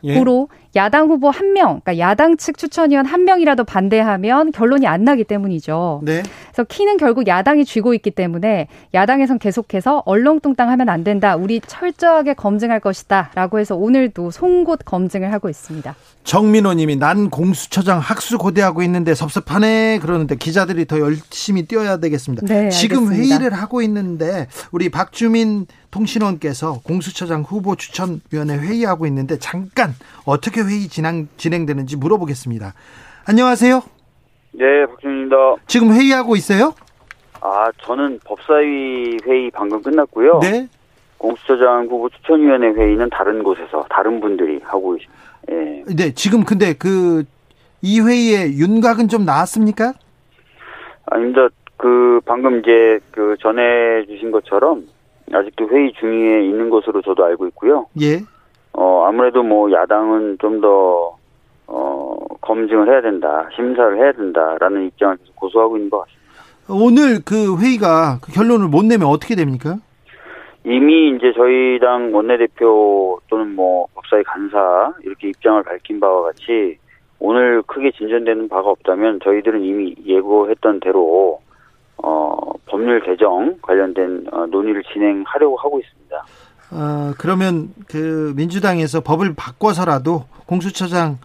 예. 고로 야당 후보 한 명, 그러니까 야당 측 추천위원 한 명이라도 반대하면 결론이 안 나기 때문이죠. 네. 그래서 키는 결국 야당이 쥐고 있기 때문에 야당에선 계속해서 얼렁뚱땅하면 안 된다. 우리 철저하게 검증할 것이다라고 해서 오늘도 송곳 검증을 하고 있습니다. 정민호님이 난 공수처장 학수 고대하고 있는데 섭섭하네 그러는데 기자들이 더 열심히 뛰어야 되겠습니다. 네, 지금 회의를 하고 있는데 우리 박주민 통신원께서 공수처장 후보 추천위원회 회의하고 있는데 잠깐 어떻게 회의 진행, 진행되는지 물어보겠습니다. 안녕하세요. 네, 박준입니다. 지금 회의하고 있어요? 아, 저는 법사위 회의 방금 끝났고요. 네. 공수처장 후보 추천위원회 회의는 다른 곳에서 다른 분들이 하고. 예. 네, 지금 근데 그 이 회의에 윤곽은 좀 나왔습니까? 아닙니다. 그 방금 이제 그 전해 주신 것처럼 아직도 회의 중에 있는 것으로 저도 알고 있고요. 예. 어, 아무래도 뭐 야당은 좀 더, 어, 검증을 해야 된다, 심사를 해야 된다라는 입장을 계속 고수하고 있는 것 같습니다. 오늘 그 회의가 그 결론을 못 내면 어떻게 됩니까? 이미 이제 저희 당 원내대표 또는 뭐 법사위 간사 이렇게 입장을 밝힌 바와 같이 오늘 크게 진전되는 바가 없다면 저희들은 이미 예고했던 대로 어, 법률 개정 관련된 어, 논의를 진행하려고 하고 있습니다. 어, 그러면 그 민주당에서 법을 바꿔서라도 공수처장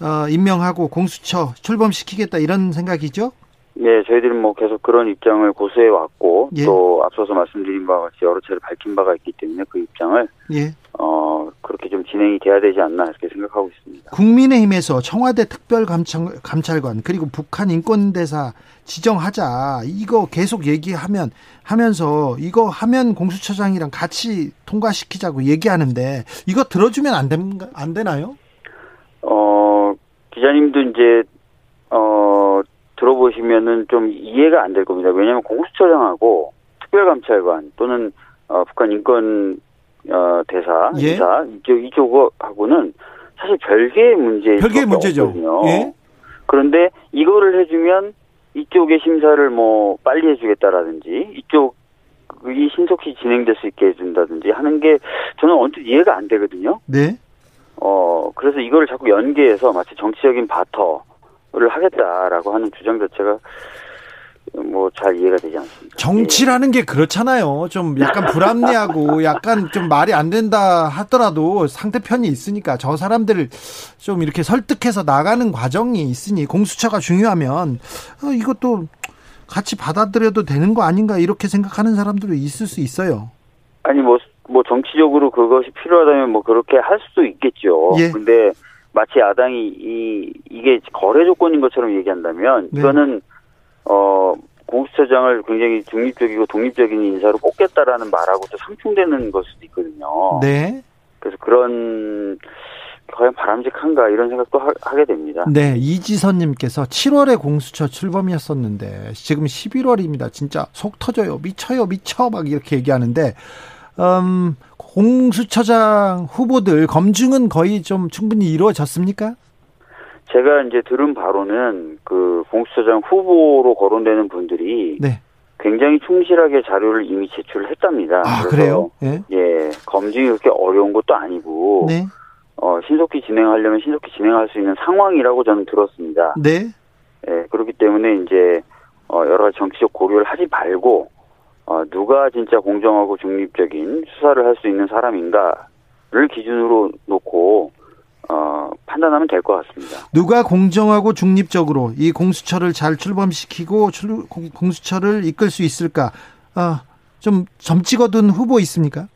어, 임명하고 공수처 출범시키겠다 이런 생각이죠? 네, 저희들은 뭐 계속 그런 입장을 고수해 왔고 예. 또 앞서서 말씀드린 바와 같이 여러 차례 밝힌 바가 있기 때문에 그 입장을 예. 어 그렇게 좀 진행이 돼야 되지 않나 이렇게 생각하고 있습니다. 국민의힘에서 청와대 특별감찰관 그리고 북한 인권대사 지정하자 이거 계속 얘기하면 하면서 이거 하면 공수처장이랑 같이 통과시키자고 얘기하는데 이거 들어주면 안, 된, 안 되나요? 어 기자님도 이제 어 들어보시면은 좀 이해가 안 될 겁니다. 왜냐하면 공수처장하고 특별감찰관 또는 어, 북한 인권 어, 대사 예? 이사 이쪽 이쪽하고는 사실 별개의 문제 별개의 문제죠. 예? 그런데 이거를 해주면 이쪽의 심사를 뭐 빨리 해주겠다라든지 이쪽 이 신속히 진행될 수 있게 해준다든지 하는 게 저는 언뜻 이해가 안 되거든요. 네. 어 그래서 이거를 자꾸 연계해서 마치 정치적인 바터를 하겠다라고 하는 주장 자체가 뭐 잘 이해가 되지 않습니다. 정치라는 게 그렇잖아요. 좀 약간 불합리하고 약간 좀 말이 안 된다 하더라도 상대편이 있으니까 저 사람들을 좀 이렇게 설득해서 나가는 과정이 있으니 공수처가 중요하면 어, 이것도 같이 받아들여도 되는 거 아닌가 이렇게 생각하는 사람들도 있을 수 있어요. 아니 뭐뭐 뭐 정치적으로 그것이 필요하다면 뭐 그렇게 할 수도 있겠죠. 예. 근데 마치 야당이 이 이게 거래 조건인 것처럼 얘기한다면 네. 이거는 어, 공수처장을 굉장히 중립적이고 독립적인 인사로 뽑겠다라는 말하고도 상충되는 걸 수도 있거든요. 네. 그래서 그런 과연 바람직한가 이런 생각도 하, 게 됩니다. 네, 이지선님께서 7월에 공수처 출범이었었는데 지금 11월입니다. 진짜 속 터져요, 미쳐요, 미쳐 막 이렇게 얘기하는데 음, 공수처장 후보들 검증은 거의 좀 충분히 이루어졌습니까? 제가 이제 들은 바로는 그 공수처장 후보로 거론되는 분들이 네. 굉장히 충실하게 자료를 이미 제출을 했답니다. 아, 그래요? 예. 예. 검증이 그렇게 어려운 것도 아니고 네. 어, 신속히 진행하려면 신속히 진행할 수 있는 상황이라고 저는 들었습니다. 네. 예, 그렇기 때문에 이제 어, 여러 가지 정치적 고려를 하지 말고 어, 누가 진짜 공정하고 중립적인 수사를 할 수 있는 사람인가를 기준으로 놓고 어, 판단 판단하면 될 것 같습니다. 누가 공정하고 중립적으로 이 공수처를 잘 출범시키고 출, 공수처를 이끌 수 있을까? 아, 좀 점찍어둔 후보 있습니까?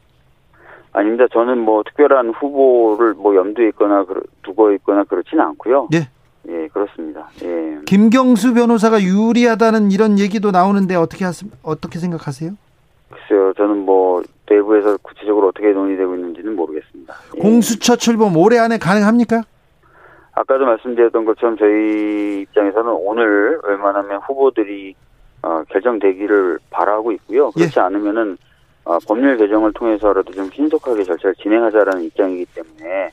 아닙니다. 저는 뭐 특별한 후보를 뭐 염두에 있거나 두고 있거나 그렇지는 않고요. 예. 예, 그렇습니다. 예. 김경수 변호사가 유리하다는 이런 얘기도 나오는데 어떻게 하시, 어떻게 생각하세요? 글쎄요, 저는 뭐 내부에서 구체적으로 어떻게 논의되고 있는지는 모르겠습니다. 예. 공수처 출범 올해 안에 가능합니까? 아까도 말씀드렸던 것처럼 저희 입장에서는 오늘 웬만하면 후보들이 어, 결정되기를 바라고 있고요. 그렇지 예. 않으면은 어, 법률 개정을 통해서라도 좀 신속하게 절차를 진행하자라는 입장이기 때문에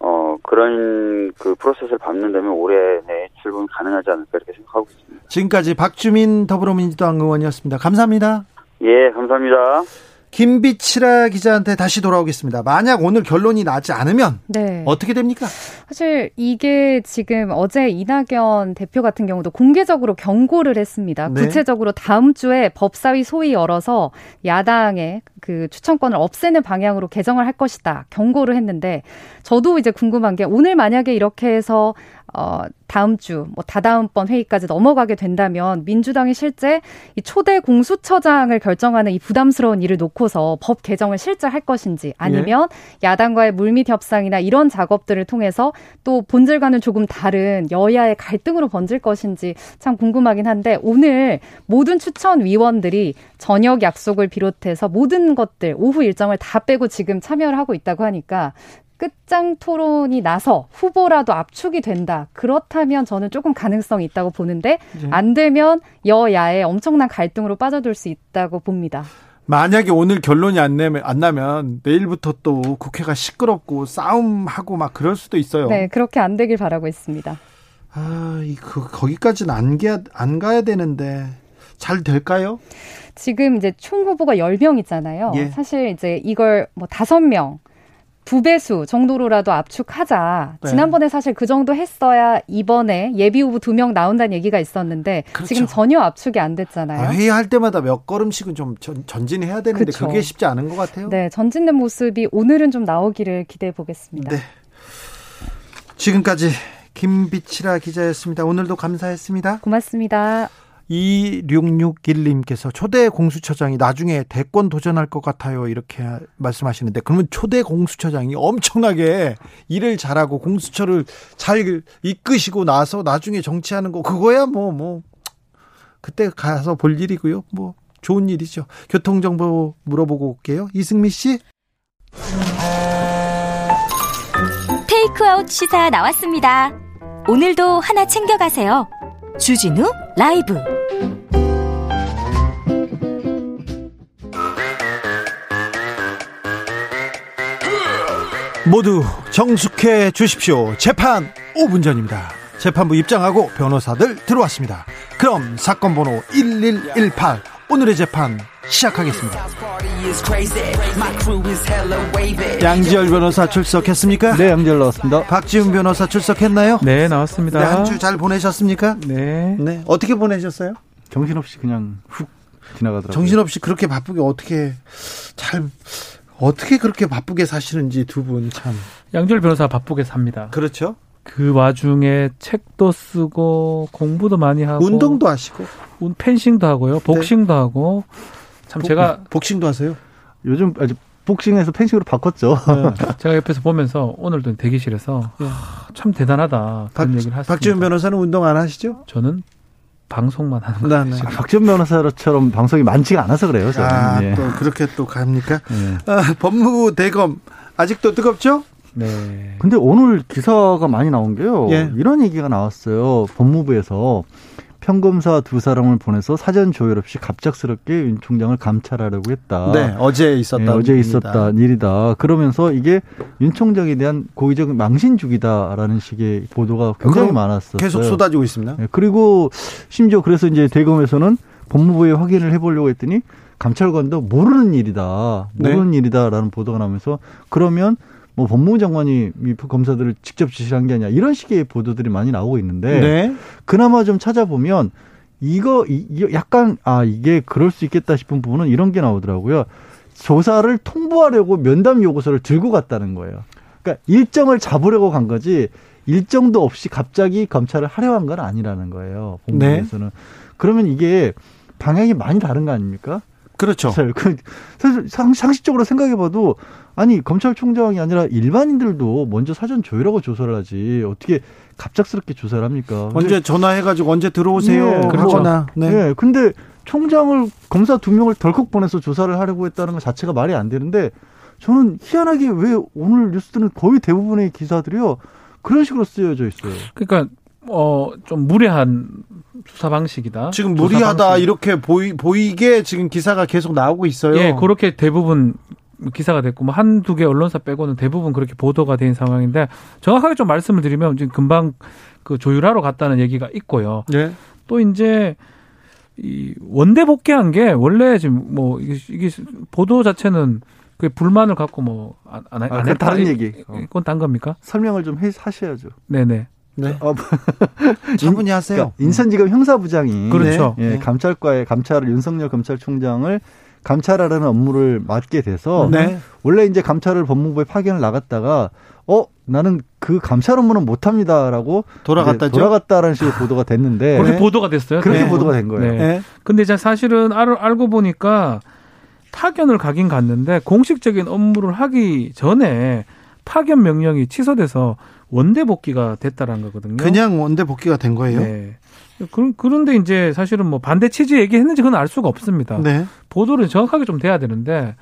어, 그런 그 프로세스를 밟는다면 올해 내에 출범 가능하지 않을까 이렇게 생각하고 있습니다. 지금까지 박주민 더불어민주당 의원이었습니다. 감사합니다. 예, 감사합니다. 김비치라 기자한테 다시 돌아오겠습니다. 만약 오늘 결론이 나지 않으면 네. 어떻게 됩니까? 사실 이게 지금 어제 이낙연 대표 같은 경우도 공개적으로 경고를 했습니다. 네. 구체적으로 다음 주에 법사위 소위 열어서 야당의 그 추천권을 없애는 방향으로 개정을 할 것이다. 경고를 했는데 저도 이제 궁금한 게 오늘 만약에 이렇게 해서 어, 다음 주, 뭐, 다다음 번 회의까지 넘어가게 된다면 민주당이 실제 이 초대 공수처장을 결정하는 이 부담스러운 일을 놓고서 법 개정을 실제 할 것인지 아니면 예. 야당과의 물밑 협상이나 이런 작업들을 통해서 또 본질과는 조금 다른 여야의 갈등으로 번질 것인지 참 궁금하긴 한데 오늘 모든 추천 위원들이 저녁 약속을 비롯해서 모든 것들 오후 일정을 다 빼고 지금 참여를 하고 있다고 하니까 끝장 토론이 나서 후보라도 압축이 된다. 그렇다면 저는 조금 가능성이 있다고 보는데 네. 안 되면 여야의 엄청난 갈등으로 빠져들 수 있다고 봅니다. 만약에 오늘 결론이 안 내면 안 나면 내일부터 또 국회가 시끄럽고 싸움하고 막 그럴 수도 있어요. 네, 그렇게 안 되길 바라고 있습니다. 아, 그 거기까지는 안, 안 가야 되는데 잘 될까요? 지금 이제 총 후보가 10명 있잖아요. 예. 사실 이제 이걸 뭐 5명 두 배수 정도로라도 압축하자. 네. 지난번에 사실 그 정도 했어야 이번에 예비 후보 두 명 나온다는 얘기가 있었는데 그렇죠. 지금 전혀 압축이 안 됐잖아요. 아, 회의할 때마다 몇 걸음씩은 좀 전, 진해야 되는데 그렇죠. 그게 쉽지 않은 것 같아요. 네, 전진된 모습이 오늘은 좀 나오기를 기대해 보겠습니다. 네. 지금까지 김비치라 기자였습니다. 오늘도 감사했습니다. 고맙습니다. 2661님께서 초대 공수처장이 나중에 대권 도전할 것 같아요. 이렇게 말씀하시는데 그러면 초대 공수처장이 엄청나게 일을 잘하고 공수처를 잘 이끄시고 나서 나중에 정치하는 거 그거야 뭐뭐 뭐 그때 가서 볼 일이고요. 뭐 좋은 일이죠. 교통 정보 물어보고 올게요. 이승미 씨. 테이크아웃 시사 나왔습니다. 오늘도 하나 챙겨가세요. 주진우 라이브 모두 정숙해 주십시오. 재판 5분 전입니다. 재판부 입장하고 변호사들 들어왔습니다. 그럼 사건 번호 1118 오늘의 재판 시작하겠습니다. 양지열 변호사 출석했습니까? 네, 양지열 나왔습니다. 박지훈 변호사 출석했나요? 네, 나왔습니다. 네, 한주 잘 보내셨습니까? 네. 네. 어떻게 보내셨어요? 정신없이 그냥 훅 지나가더라고요. 정신없이 그렇게 바쁘게 어떻게 잘 어떻게 그렇게 바쁘게 사시는지 두 분 참. 양지열 변호사 바쁘게 삽니다. 그렇죠. 그 와중에 책도 쓰고 공부도 많이 하고 운동도 하시고 펜싱도 하고요, 복싱도 네. 하고 참 복, 제가 복싱도 하세요? 요즘 아직 복싱에서 펜싱으로 바꿨죠. 네. 제가 옆에서 보면서 오늘도 대기실에서 네. 참 대단하다 그런 박, 얘기를 하습니다 박지훈 변호사는 운동 안 하시죠? 저는 방송만 하는 거예요. 네, 네. 박지훈 변호사처럼 방송이 많지가 않아서 그래요. 저는. 아, 예. 또 그렇게 또 갑니까? 네. 아, 법무부 대검 아직도 뜨겁죠? 네. 근데 오늘 기사가 많이 나온 게요. 예. 이런 얘기가 나왔어요. 법무부에서 평검사 두 사람을 보내서 사전 조율 없이 갑작스럽게 윤 총장을 감찰하려고 했다. 네, 어제 있었다. 네, 어제 있었다 일이다. 그러면서 이게 윤 총장에 대한 고의적 망신주기다라는 식의 보도가 굉장히 많았어요. 계속 쏟아지고 있습니다. 네, 그리고 심지어 그래서 이제 대검에서는 법무부에 확인을 해보려고 했더니 감찰관도 모르는 일이다, 모르는 네. 일이다라는 보도가 나면서 그러면 뭐 법무부 장관이 이 검사들을 직접 지시한 게 아니야 이런 식의 보도들이 많이 나오고 있는데 네. 그나마 좀 찾아보면 이거 이, 약간 아 이게 그럴 수 있겠다 싶은 부분은 이런 게 나오더라고요. 조사를 통보하려고 면담 요구서를 들고 갔다는 거예요. 그러니까 일정을 잡으려고 간 거지 일정도 없이 갑자기 검찰을 하려 한 건 아니라는 거예요. 법무부에서는. 네. 그러면 이게 방향이 많이 다른 거 아닙니까? 그렇죠. 그, 사실 상식적으로 생각해봐도 아니 검찰총장이 아니라 일반인들도 먼저 사전 조율하고 조사를 하지 어떻게 갑작스럽게 조사를 합니까? 언제 전화해가지고 언제 들어오세요. 네, 그렇죠. 네. 네. 근데 총장을 검사 두 명을 덜컥 보내서 조사를 하려고 했다는 것 자체가 말이 안 되는데 저는 희한하게 왜 오늘 뉴스들은 거의 대부분의 기사들이요 그런 식으로 쓰여져 있어요. 그러니까 어 좀 무례한 수사 방식이다. 지금 무리하다 방식. 이렇게 보이 보이게 지금 기사가 계속 나오고 있어요. 예, 그렇게 대부분 기사가 됐고 뭐 한두 개 언론사 빼고는 대부분 그렇게 보도가 된 상황인데 정확하게 좀 말씀을 드리면 지금 금방 그 조율하러 갔다는 얘기가 있고요. 네. 또 이제 이 원대 복귀한 게 원래 지금 뭐 이게, 이게 보도 자체는 그 불만을 갖고 뭐안 안, 안, 아, 안 다른 얘기. 어. 그건 딴 겁니까? 설명을 좀 해, 하셔야죠. 네네. 네. 어, 차분히 하세요. 그러니까 인천지검 형사부장이 그렇죠. 예, 네. 감찰과의 감찰을 윤석열 검찰총장을 감찰하라는 업무를 맡게 돼서 네. 원래 이제 감찰을 법무부에 파견을 나갔다가 어 나는 그 감찰 업무는 못 합니다라고 돌아갔다죠. 돌아갔다라는 식으로 보도가 됐는데 그렇게 네. 보도가 됐어요. 그렇게 네. 보도가 된 거예요. 네. 네. 근데 이제 사실은 알, 알고 보니까 파견을 가긴 갔는데 공식적인 업무를 하기 전에 파견 명령이 취소돼서 원대 복귀가 됐다라는 거거든요. 그냥 원대 복귀가 된 거예요? 네. 그, 그런데 이제 사실은 뭐 반대 취지 얘기했는지 그건 알 수가 없습니다. 네. 보도를 정확하게 좀 돼야 되는데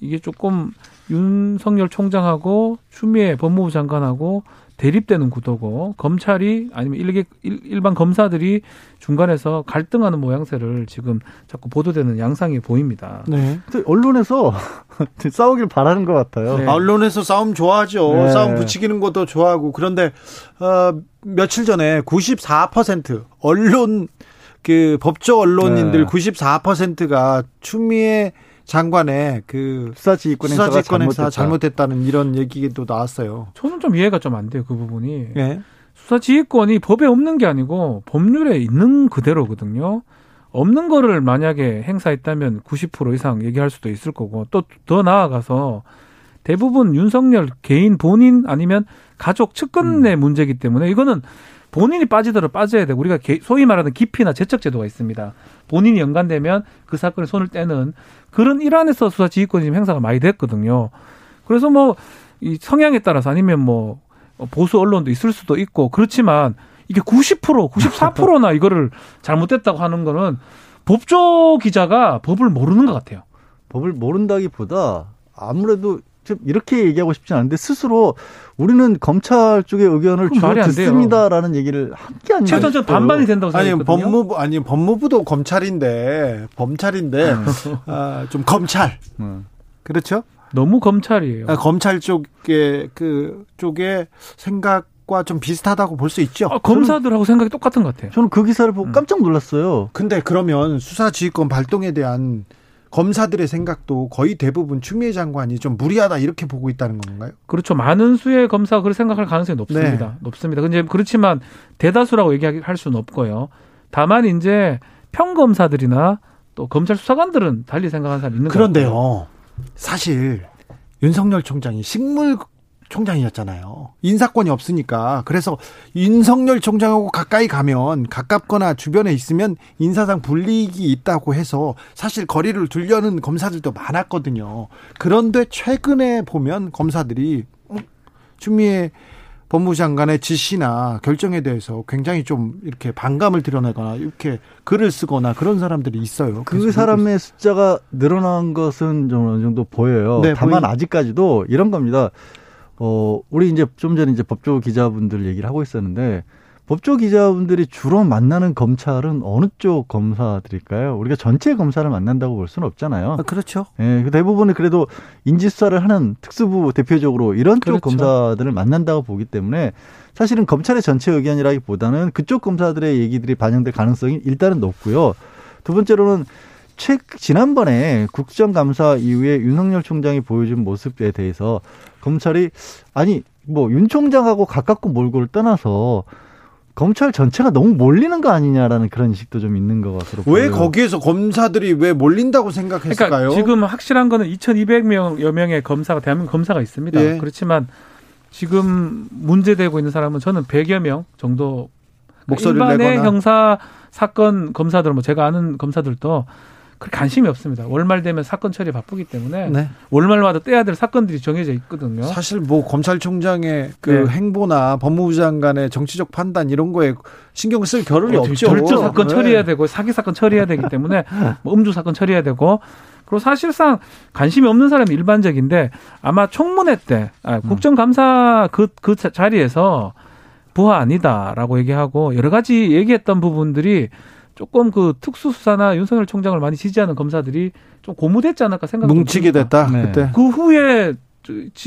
이게 조금 윤석열 총장하고 추미애 법무부 장관하고 대립되는 구도고 검찰이 아니면 일개, 일반 검사들이 중간에서 갈등하는 모양새를 지금 자꾸 보도되는 양상이 보입니다. 네. 언론에서 싸우길 바라는 것 같아요. 네. 아, 언론에서 싸움 좋아하죠. 네. 싸움 부추기는 것도 좋아하고 그런데 어, 며칠 전에 94% 언론 그 법조 언론인들 네. 94%가 추미애 장관의 그 수사지휘권 행사가 행사 잘못됐다는 이런 얘기도 나왔어요. 저는 좀 이해가 좀 안 돼요 그 부분이. 네. 수사지휘권이 법에 없는 게 아니고 법률에 있는 그대로거든요. 없는 거를 만약에 행사했다면 90% 이상 얘기할 수도 있을 거고 또 더 나아가서 대부분 윤석열 개인 본인 아니면 가족 측근의 음. 문제이기 때문에 이거는 본인이 빠지더라도 빠져야 되고 우리가 소위 말하는 기피나 제척 제도가 있습니다. 본인이 연관되면 그 사건에 손을 떼는 그런 일환에서 수사 지휘권이 행사가 많이 됐거든요. 그래서 뭐 이 성향에 따라서 아니면 뭐 보수 언론도 있을 수도 있고 그렇지만 이게 90% 94%나 이거를 잘못됐다고 하는 거는 법조 기자가 법을 모르는 것 같아요. 법을 모른다기보다 아무래도 이렇게 얘기하고 싶지 않은데 스스로 우리는 검찰 쪽의 의견을 주로 듣습니다라는 얘기를 함께 안 최소한 저 반반이 된다고 생각했거든요. 아니 법무부 아니 법무부도 검찰인데 검찰인데 음. 아, 좀 검찰 음. 그렇죠? 너무 검찰이에요. 아, 검찰 쪽의 그 쪽의 생각 과좀 비슷하다고 볼 수 있죠. 아, 검사들하고 생각이 똑같은 것 같아요. 저는 그 기사를 보고 음. 깜짝 놀랐어요. 근데 그러면 수사지휘권 발동에 대한 검사들의 생각도 거의 대부분 추미애 장관이 좀 무리하다 이렇게 보고 있다는 건가요? 그렇죠. 많은 수의 검사가 그렇게 생각할 가능성이 높습니다. 네. 높습니다. 근데 그렇지만 대다수라고 얘기할 수는 없고요. 다만 이제 평검사들이나 또 검찰 수사관들은 달리 생각하는 사람이 있는 거예요. 그런데요. 사실 윤석열 총장이 식물 총장이었잖아요. 인사권이 없으니까. 그래서 윤석열 총장하고 가까이 가면 가깝거나 주변에 있으면 인사상 불이익이 있다고 해서 사실 거리를 두려는 검사들도 많았거든요. 그런데 최근에 보면 검사들이 어, 추미애 법무부 장관의 지시나 결정에 대해서 굉장히 좀 이렇게 반감을 드러내거나 이렇게 글을 쓰거나 그런 사람들이 있어요. 그 사람의 숫자가 늘어난 것은 좀 어느 정도 보여요. 네, 다만 보이... 아직까지도 이런 겁니다. 어, 우리 이제 좀 전에 이제 법조 기자분들 얘기를 하고 있었는데 법조 기자분들이 주로 만나는 검찰은 어느 쪽 검사들일까요? 우리가 전체 검사를 만난다고 볼 수는 없잖아요. 아, 그렇죠. 예, 그 대부분은 그래도 인지수사를 하는 특수부 대표적으로 이런 그렇죠. 쪽 검사들을 만난다고 보기 때문에 사실은 검찰의 전체 의견이라기보다는 그쪽 검사들의 얘기들이 반영될 가능성이 일단은 높고요. 두 번째로는 최 지난번에 국정감사 이후에 윤석열 총장이 보여준 모습에 대해서 검찰이 아니 뭐 윤 총장하고 가깝고 몰고를 떠나서 검찰 전체가 너무 몰리는 거 아니냐라는 그런 인식도 좀 있는 것 같아요. 왜 거기에서 검사들이 왜 몰린다고 생각했을까요? 그러니까 지금 확실한 거는 2,200명여 명의 검사가 대한민국 검사가 있습니다. 예. 그렇지만 지금 문제되고 있는 사람은 저는 100여 명 정도 목소리를 일반의 내거나. 형사 사건 검사들 뭐 제가 아는 검사들도 그 관심이 없습니다. 월말 되면 사건 처리 바쁘기 때문에 네. 월말마다 떼야 될 사건들이 정해져 있거든요. 사실 뭐 검찰총장의 그 네. 행보나 법무부 장관의 정치적 판단 이런 거에 신경 쓸 겨를이 어, 없죠. 절도 사건 네. 처리해야 되고 사기 사건 처리해야 되기 때문에 뭐 음주 사건 처리해야 되고 그리고 사실상 관심이 없는 사람이 일반적인데 아마 청문회 때 아, 국정감사 그, 그 자리에서 부하 아니다라고 얘기하고 여러 가지 얘기했던 부분들이 조금 그 특수수사나 윤석열 총장을 많이 지지하는 검사들이 좀 고무됐지 않을까 생각이 뭉치게 됐다 네. 그때 그 후에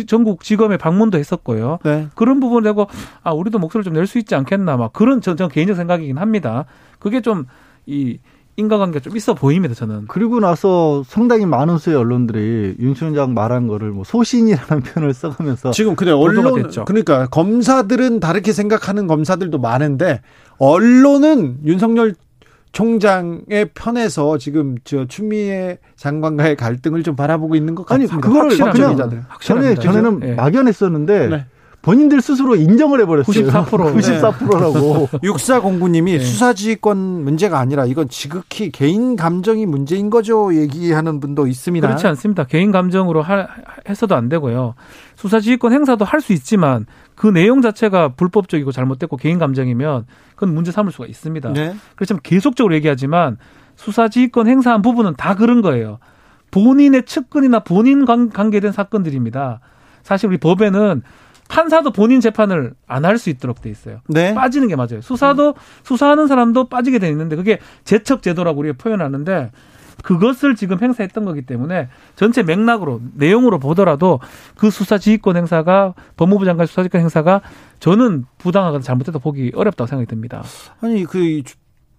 전국 지검에 방문도 했었고요. 네. 그런 부분 되고 아 우리도 목소리를 좀 낼 수 있지 않겠나 막 그런 전, 전 개인적 생각이긴 합니다. 그게 좀 이 인과관계가 좀 있어 보입니다, 저는. 그리고 나서 상당히 많은 수의 언론들이 윤 총장 말한 거를 뭐 소신이라는 표현을 써가면서 지금 그래 언론 됐죠. 그러니까 검사들은 다르게 생각하는 검사들도 많은데 언론은 윤석열 총장의 편에서 지금 저 추미애 장관과의 갈등을 좀 바라보고 있는 것 같습니다. 아니 그거를 그냥 전에 전에는 네. 막연했었는데 네. 본인들 스스로 인정을 해버렸어요. 94% 94%라고. 네. 육사공구님이 네. 수사지휘권 문제가 아니라 이건 지극히 개인 감정이 문제인 거죠. 얘기하는 분도 있습니다. 그렇지 않습니다. 개인 감정으로 하, 했어도 안 되고요. 수사지휘권 행사도 할 수 있지만 그 내용 자체가 불법적이고 잘못됐고 개인 감정이면 그건 문제 삼을 수가 있습니다. 네. 그렇지만 계속적으로 얘기하지만 수사지휘권 행사한 부분은 다 그런 거예요. 본인의 측근이나 본인 관계된 사건들입니다. 사실 우리 법에는 판사도 본인 재판을 안 할 수 있도록 돼 있어요. 네. 빠지는 게 맞아요. 수사도 수사하는 사람도 빠지게 돼 있는데 그게 제척 제도라고 우리가 표현하는데 그것을 지금 행사했던 거기 때문에 전체 맥락으로 내용으로 보더라도 그 수사 지휘권 행사가 법무부 장관 수사 지휘권 행사가 저는 부당하거나 잘못해도 보기 어렵다고 생각이 듭니다. 아니 그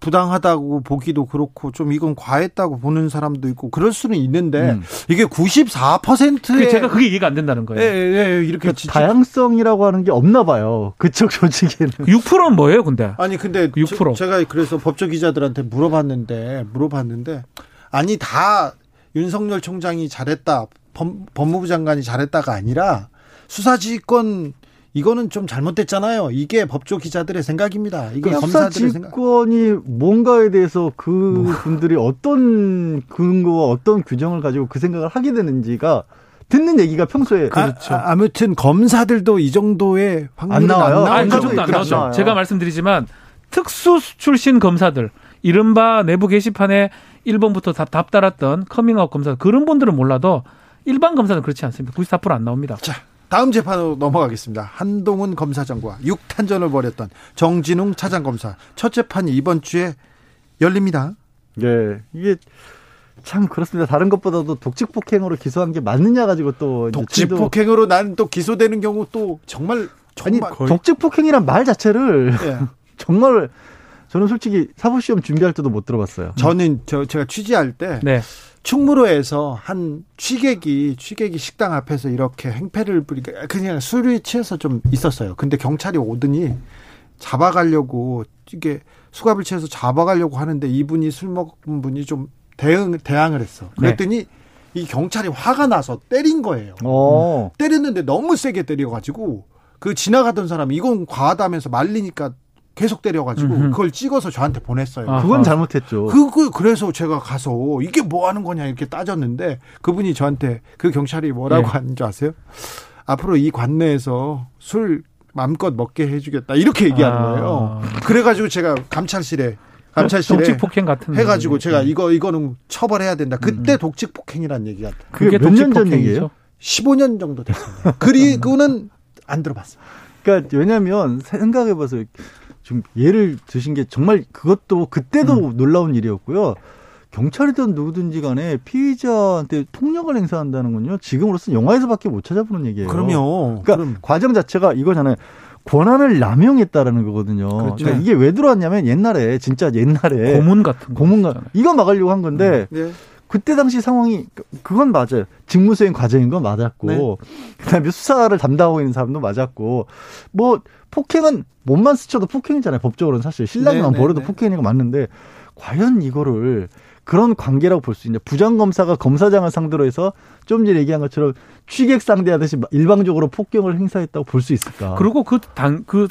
부당하다고 보기도 그렇고 좀 이건 과했다고 보는 사람도 있고 그럴 수는 있는데 음. 이게 94%의 제가 그게 이해가 안 된다는 거예요. 예, 예, 예 이렇게 그러니까 다양성이라고 하는 게 없나 봐요. 그쪽 조직에는. 6%는 뭐예요, 근데? 아니 근데 6%. 저, 제가 그래서 법조 기자들한테 물어봤는데 물어봤는데 아니 다 윤석열 총장이 잘했다. 법, 법무부 장관이 잘했다가 아니라 수사지휘권 이거는 좀 잘못됐잖아요. 이게 법조 기자들의 생각입니다. 이게 검사들의 생각. 권이 뭔가에 대해서 그 뭐. 분들이 어떤 근거와 어떤 규정을 가지고 그 생각을 하게 되는지가 듣는 얘기가 평소에 그렇죠. 아, 무튼 검사들도 이 정도의 확률은 안 나와요. 안, 그 정도 안 나오죠. 제가 말씀드리지만 특수 출신 검사들 이른바 내부 게시판에 1번부터 답, 답 달았던 커밍아웃 검사 그런 분들은 몰라도 일반 검사는 그렇지 않습니다. 94%안 나옵니다. 자, 다음 재판으로 넘어가겠습니다. 한동훈 검사장과 6탄전을 벌였던 정진웅 차장검사 첫 재판이 이번 주에 열립니다. 네, 이게 참 그렇습니다. 다른 것보다도 독직 폭행으로 기소한 게 맞느냐 가지고 또 독직 폭행으로 난또 기소되는 경우 또 정말 정말 아니, 독직 폭행이란 말 자체를 네. 정말 저는 솔직히 사법시험 준비할 때도 못 들어봤어요. 저는 저 제가 취재할 때 네. 충무로에서 한 취객이 취객이 식당 앞에서 이렇게 행패를 부리니까 그냥 술이 취해서 좀 있었어요. 근데 경찰이 오더니 잡아가려고 이게 수갑을 취해서 잡아가려고 하는데 이분이 술 먹은 분이 좀 대응 대항을 했어. 네. 그랬더니 네. 이 경찰이 화가 나서 때린 거예요. 오. 어. 때렸는데 너무 세게 때려가지고 그 지나가던 사람이 이건 과하다면서 말리니까 계속 때려가지고 음흠. 그걸 찍어서 저한테 보냈어요. 아, 그건 잘못했죠. 그거 그래서 제가 가서 이게 뭐 하는 거냐 이렇게 따졌는데 그분이 저한테 그 경찰이 뭐라고 네. 하는 줄 아세요? 앞으로 이 관내에서 술 마음껏 먹게 해주겠다 이렇게 얘기하는 아. 거예요. 그래가지고 제가 감찰실에 감찰실에 독직 폭행 같은 해가지고 제가 이거 이거는 처벌해야 된다. 그때 음. 독직 폭행이라는 얘기가 그게 몇년 전 얘기예요? 15년 정도 됐습니다. 그리고는 안 들어봤어요. 그러니까 왜냐하면 생각해봐서 좀 예를 드신 게 정말 그것도 그때도 음. 놀라운 일이었고요. 경찰이든 누구든지 간에 피의자한테 통력을 행사한다는 건요. 지금으로서 영화에서밖에 못 찾아보는 얘기예요. 그럼요. 그러니까 그럼. 과정 자체가 이거잖아요. 권한을 남용했다라는 거거든요. 그렇죠. 그러니까 이게 왜 들어왔냐면 옛날에 진짜 옛날에 고문 같은 고문 같 이거 막으려고 한 건데 음. 네. 그때 당시 상황이 그건 맞아요. 직무수행 과정인 건 맞았고 네. 그다음에 수사를 담당하고 있는 사람도 맞았고 뭐 폭행은 몸만 스쳐도 폭행이잖아요. 법적으로는 사실 신랑만 네, 네, 버려도 네. 폭행이니까 맞는데 과연 이거를 그런 관계라고 볼 수 있냐. 부장검사가 검사장을 상대로 해서 좀 전에 얘기한 것처럼 취객 상대하듯이 일방적으로 폭경을 행사했다고 볼 수 있을까. 그리고 그 당, 그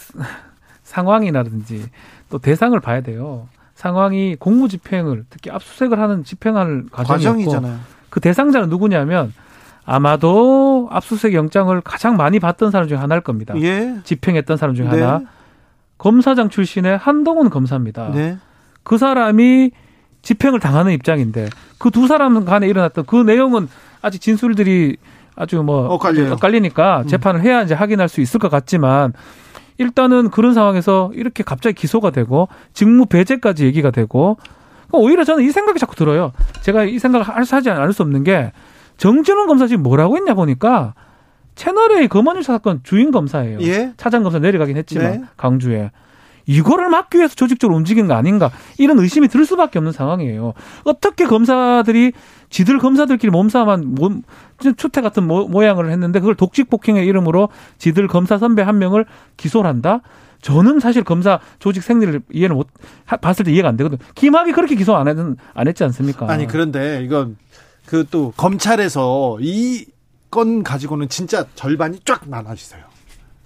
상황이라든지 또 대상을 봐야 돼요. 상황이 공무집행을 특히 압수수색을 하는 집행할 과정이었고 그 대상자는 누구냐면 아마도 압수수색 영장을 가장 많이 받던 사람 중에 하나일 겁니다. 예. 집행했던 사람 중에 네. 하나. 검사장 출신의 한동훈 검사입니다. 네. 그 사람이 집행을 당하는 입장인데 그 두 사람 간에 일어났던 그 내용은 아직 진술들이 아주 뭐 엇갈려요. 엇갈리니까 음. 재판을 해야 이제 확인할 수 있을 것 같지만 일단은 그런 상황에서 이렇게 갑자기 기소가 되고 직무 배제까지 얘기가 되고 오히려 저는 이 생각이 자꾸 들어요. 제가 이 생각을 하지 않을 수 없는 게 정진훈 검사 지금 뭐라고 했냐 보니까 채널A 검언유사 사건 주인 검사예요. 예? 차장 검사 내려가긴 했지만 네. 강주에 이거를 막기 위해서 조직적으로 움직인 거 아닌가 이런 의심이 들 수밖에 없는 상황이에요. 어떻게 검사들이 지들 검사들끼리 몸싸움한 몸, 추태 같은 모, 모양을 했는데 그걸 독직 폭행의 이름으로 지들 검사 선배 한 명을 기소를 한다? 저는 사실 검사 조직 생리를 이해를 못 봤을 때 이해가 안 되거든. 김학이 그렇게 기소 안, 했, 안 했지 않습니까? 아니 그런데 이건 그 또 검찰에서 이 건 가지고는 진짜 절반이 쫙 나눠지어요.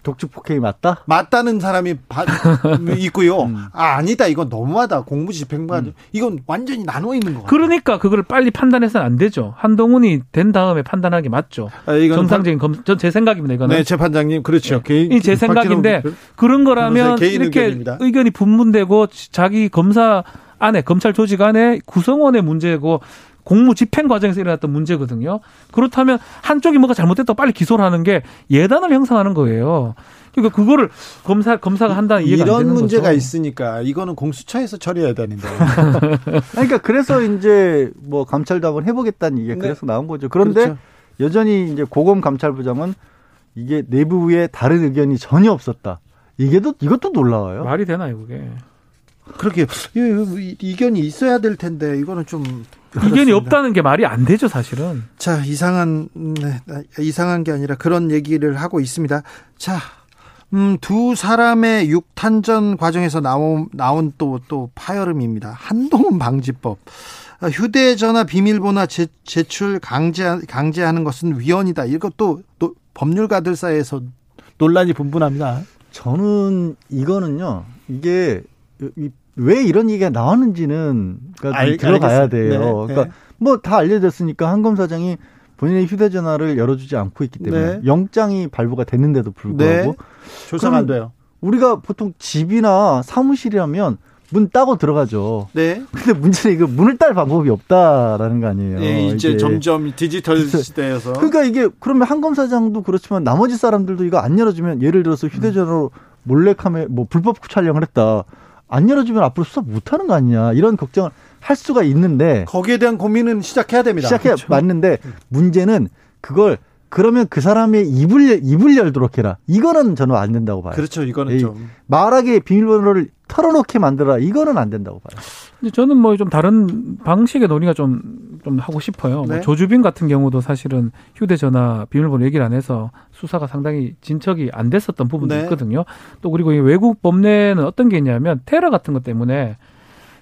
독주 폭행이 맞다? 맞다는 사람이 바, 있고요. 음. 아 아니다 이건 너무하다 공무 집행관 음. 이건 완전히 나눠 있는 거 같아요. 그러니까 그걸 빨리 판단해서는 안 되죠. 한동훈이 된 다음에 판단하는 게 맞죠. 아, 정상적인 검, 전 제 생각입니다. 이거는. 네, 재판장님 그렇죠. 네. 개인 제 생각인데 그런 거라면 이렇게 의견입니다. 의견이 분분되고 자기 검사 안에 검찰 조직 안에 구성원의 문제고 공무 집행 과정에서 일어났던 문제거든요. 그렇다면 한쪽이 뭐가 잘못됐다고 빨리 기소를 하는 게 예단을 형성하는 거예요. 그러니까 그거를 검사 검사가 한다는 이해가 안 되는 문제가 거죠. 있으니까 이거는 공수처에서 처리해야 되는데. 그러니까 그래서 이제 뭐 감찰도 한번 해보겠다는 이게 네. 그래서 나온 거죠. 그런데 그렇죠. 여전히 이제 고검 감찰부장은 이게 내부에 다른 의견이 전혀 없었다. 이게 또 이것도 놀라워요. 말이 되나요, 그게? 그렇게 이견이 있어야 될 텐데 이거는 좀. 이견이 없다는 게 말이 안 되죠, 사실은. 자, 이상한 네, 이상한 게 아니라 그런 얘기를 하고 있습니다. 자, 음, 두 사람의 육탄전 과정에서 나온 나온 또또 파열음입니다. 한동훈 방지법. 휴대전화 비밀번호 제, 제출 강제 강제하는 것은 위헌이다. 이것도 또 법률가들 사이에서 논란이 분분합니다. 저는 이거는요. 이게 왜 이런 얘기가 나왔는지는 그러니까 알, 들어가야 알겠어요. 돼요. 네, 그러니까 네. 뭐다 알려졌으니까 한 검사장이 본인의 휴대전화를 열어주지 않고 있기 때문에 네. 영장이 발부가 됐는데도 불구하고 네. 조사가 안 돼요. 우리가 보통 집이나 사무실이라면 문 따고 들어가죠. 네. 근데 문제는 이거 문을 딸 방법이 없다라는 거 아니에요. 네, 이제 이게. 점점 디지털 시대여서. 그러니까 이게 그러면 한 검사장도 그렇지만 나머지 사람들도 이거 안 열어주면 예를 들어서 휴대전화로 몰래카메라 뭐 불법 촬영을 했다. 안 열어주면 앞으로 수사 못하는 거 아니냐 이런 걱정을 할 수가 있는데 거기에 대한 고민은 시작해야 됩니다. 시작해야 그렇죠. 맞는데 문제는 그걸 그러면 그 사람의 입을 입을 열도록 해라. 이거는 저는 안 된다고 봐요. 그렇죠. 이거는 좀 말하게 비밀번호를 털어놓게 만들어라. 이거는 안 된다고 봐요. 근데 저는 뭐 좀 다른 방식의 논의가 좀, 좀 하고 싶어요. 뭐 네. 뭐 조주빈 같은 경우도 사실은 휴대전화 비밀번호 얘기를 안 해서 수사가 상당히 진척이 안 됐었던 부분도 네. 있거든요. 또 그리고 이 외국 법례는 어떤 게 있냐면 테러 같은 것 때문에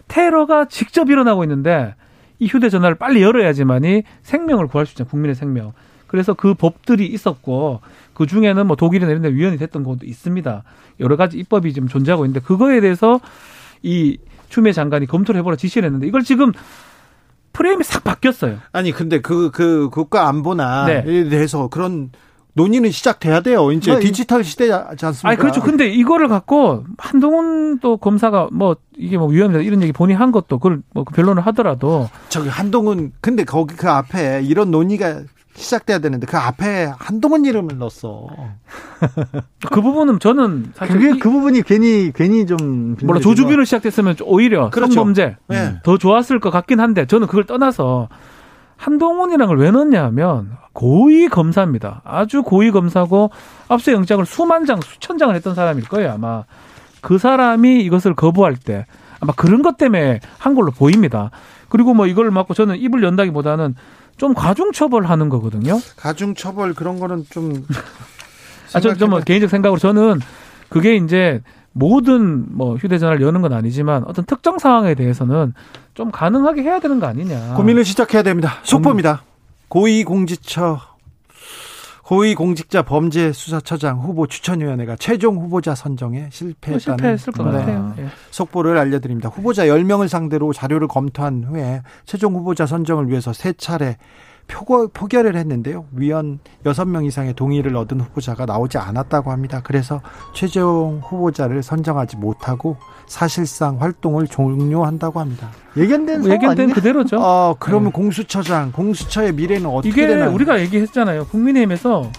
테러가 직접 일어나고 있는데 이 휴대전화를 빨리 열어야지만이 생명을 구할 수 있잖아요. 국민의 생명. 그래서 그 법들이 있었고 그 중에는 뭐 독일이나 이런 데 위헌이 됐던 것도 있습니다. 여러 가지 입법이 좀 존재하고 있는데 그거에 대해서 이 추미애 장관이 검토를 해보라 지시를 했는데 이걸 지금 프레임이 싹 바뀌었어요. 아니 근데 그그 국가 안보나에 네. 대해서 그런 논의는 시작돼야 돼요. 이제 뭐, 디지털 시대지 않습니까? 아니 그렇죠. 근데 이거를 갖고 한동훈 또 검사가 뭐 이게 뭐 위험이다 이런 얘기 본인 한 것도 그걸 뭐그 변론을 하더라도 저기 한동훈 근데 거기 그 앞에 이런 논의가 시작돼야 되는데 그 앞에 한동훈 이름을 넣었어. 그 부분은 저는 사실 그게 그 부분이 괜히 괜히 좀 몰라 조주빈을 시작됐으면 오히려 그렇죠. 성범죄 네. 더 좋았을 것 같긴 한데 저는 그걸 떠나서 한동훈이란 걸 왜 넣냐면 고위 검사입니다. 아주 고위 검사고 압수 영장을 수만 장, 수천 장을 했던 사람일 거예요 아마. 그 사람이 이것을 거부할 때 아마 그런 것 때문에 한 걸로 보입니다. 그리고 뭐 이걸 맞고 저는 입을 연다기보다는 좀 가중처벌하는 거거든요. 가중처벌 그런 거는 좀. 아, 저, 저 뭐 개인적 생각으로 저는 그게 이제 모든 뭐 휴대전화를 여는 건 아니지만 어떤 특정 상황에 대해서는 좀 가능하게 해야 되는 거 아니냐. 고민을 시작해야 됩니다. 속보입니다. 고위공직처 고위공직자 범죄수사처장 후보 추천위원회가 최종 후보자 선정에 실패했다는 실패했을 것 네. 같아요. 예. 속보를 알려드립니다. 후보자 10명을 상대로 자료를 검토한 후에 최종 후보자 선정을 위해서 세 차례 표고, 포결을 했는데요. 위원 6명 이상의 동의를 얻은 후보자가 나오지 않았다고 합니다. 그래서 최종 후보자를 선정하지 못하고 사실상 활동을 종료한다고 합니다. 예견된 예견된 그대로죠. 어, 그러면 네. 공수처장, 공수처의 미래는 어떻게 이게 되나요? 우리가 얘기했잖아요. 국민의힘에서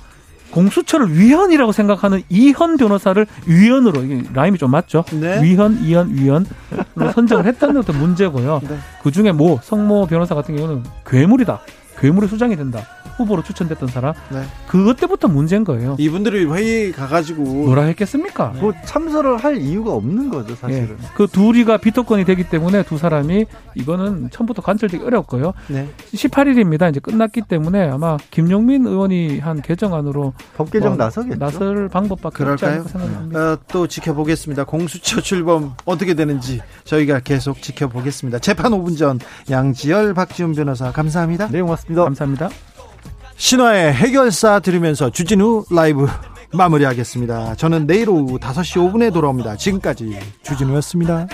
공수처를 위헌이라고 생각하는 이현 변호사를 위헌으로 이게 라임이 좀 맞죠? 네. 위헌, 이현, 위헌으로 선정을 했다는 것도 문제고요. 네. 그 중에 뭐 성모 변호사 같은 경우는 괴물이다. 괴물의 수장이 된다. 후보로 추천됐던 사람. 네. 그것 때부터 문제인 거예요. 이분들이 회의 가가지고 뭐라 했겠습니까? 네. 뭐 참석을 할 이유가 없는 거죠, 사실은. 네. 그 둘이가 비토권이 되기 때문에 두 사람이 이거는 처음부터 관철되기 어렵고요. 네. 18일입니다. 이제 끝났기 때문에 아마 김용민 의원이 한 개정안으로 법 개정 뭐 나서겠죠. 나설 방법밖에 그럴까요? 없지 않을까 생각합니다. 어, 또 지켜보겠습니다. 공수처 출범 어떻게 되는지 저희가 계속 지켜보겠습니다. 재판 5분 전 양지열 박지훈 변호사 감사합니다. 네, 고맙습니다. 감사합니다. 신화의 해결사 들으면서 주진우 라이브 마무리하겠습니다. 저는 내일 오후 5시 5분에 돌아옵니다. 지금까지 주진우였습니다.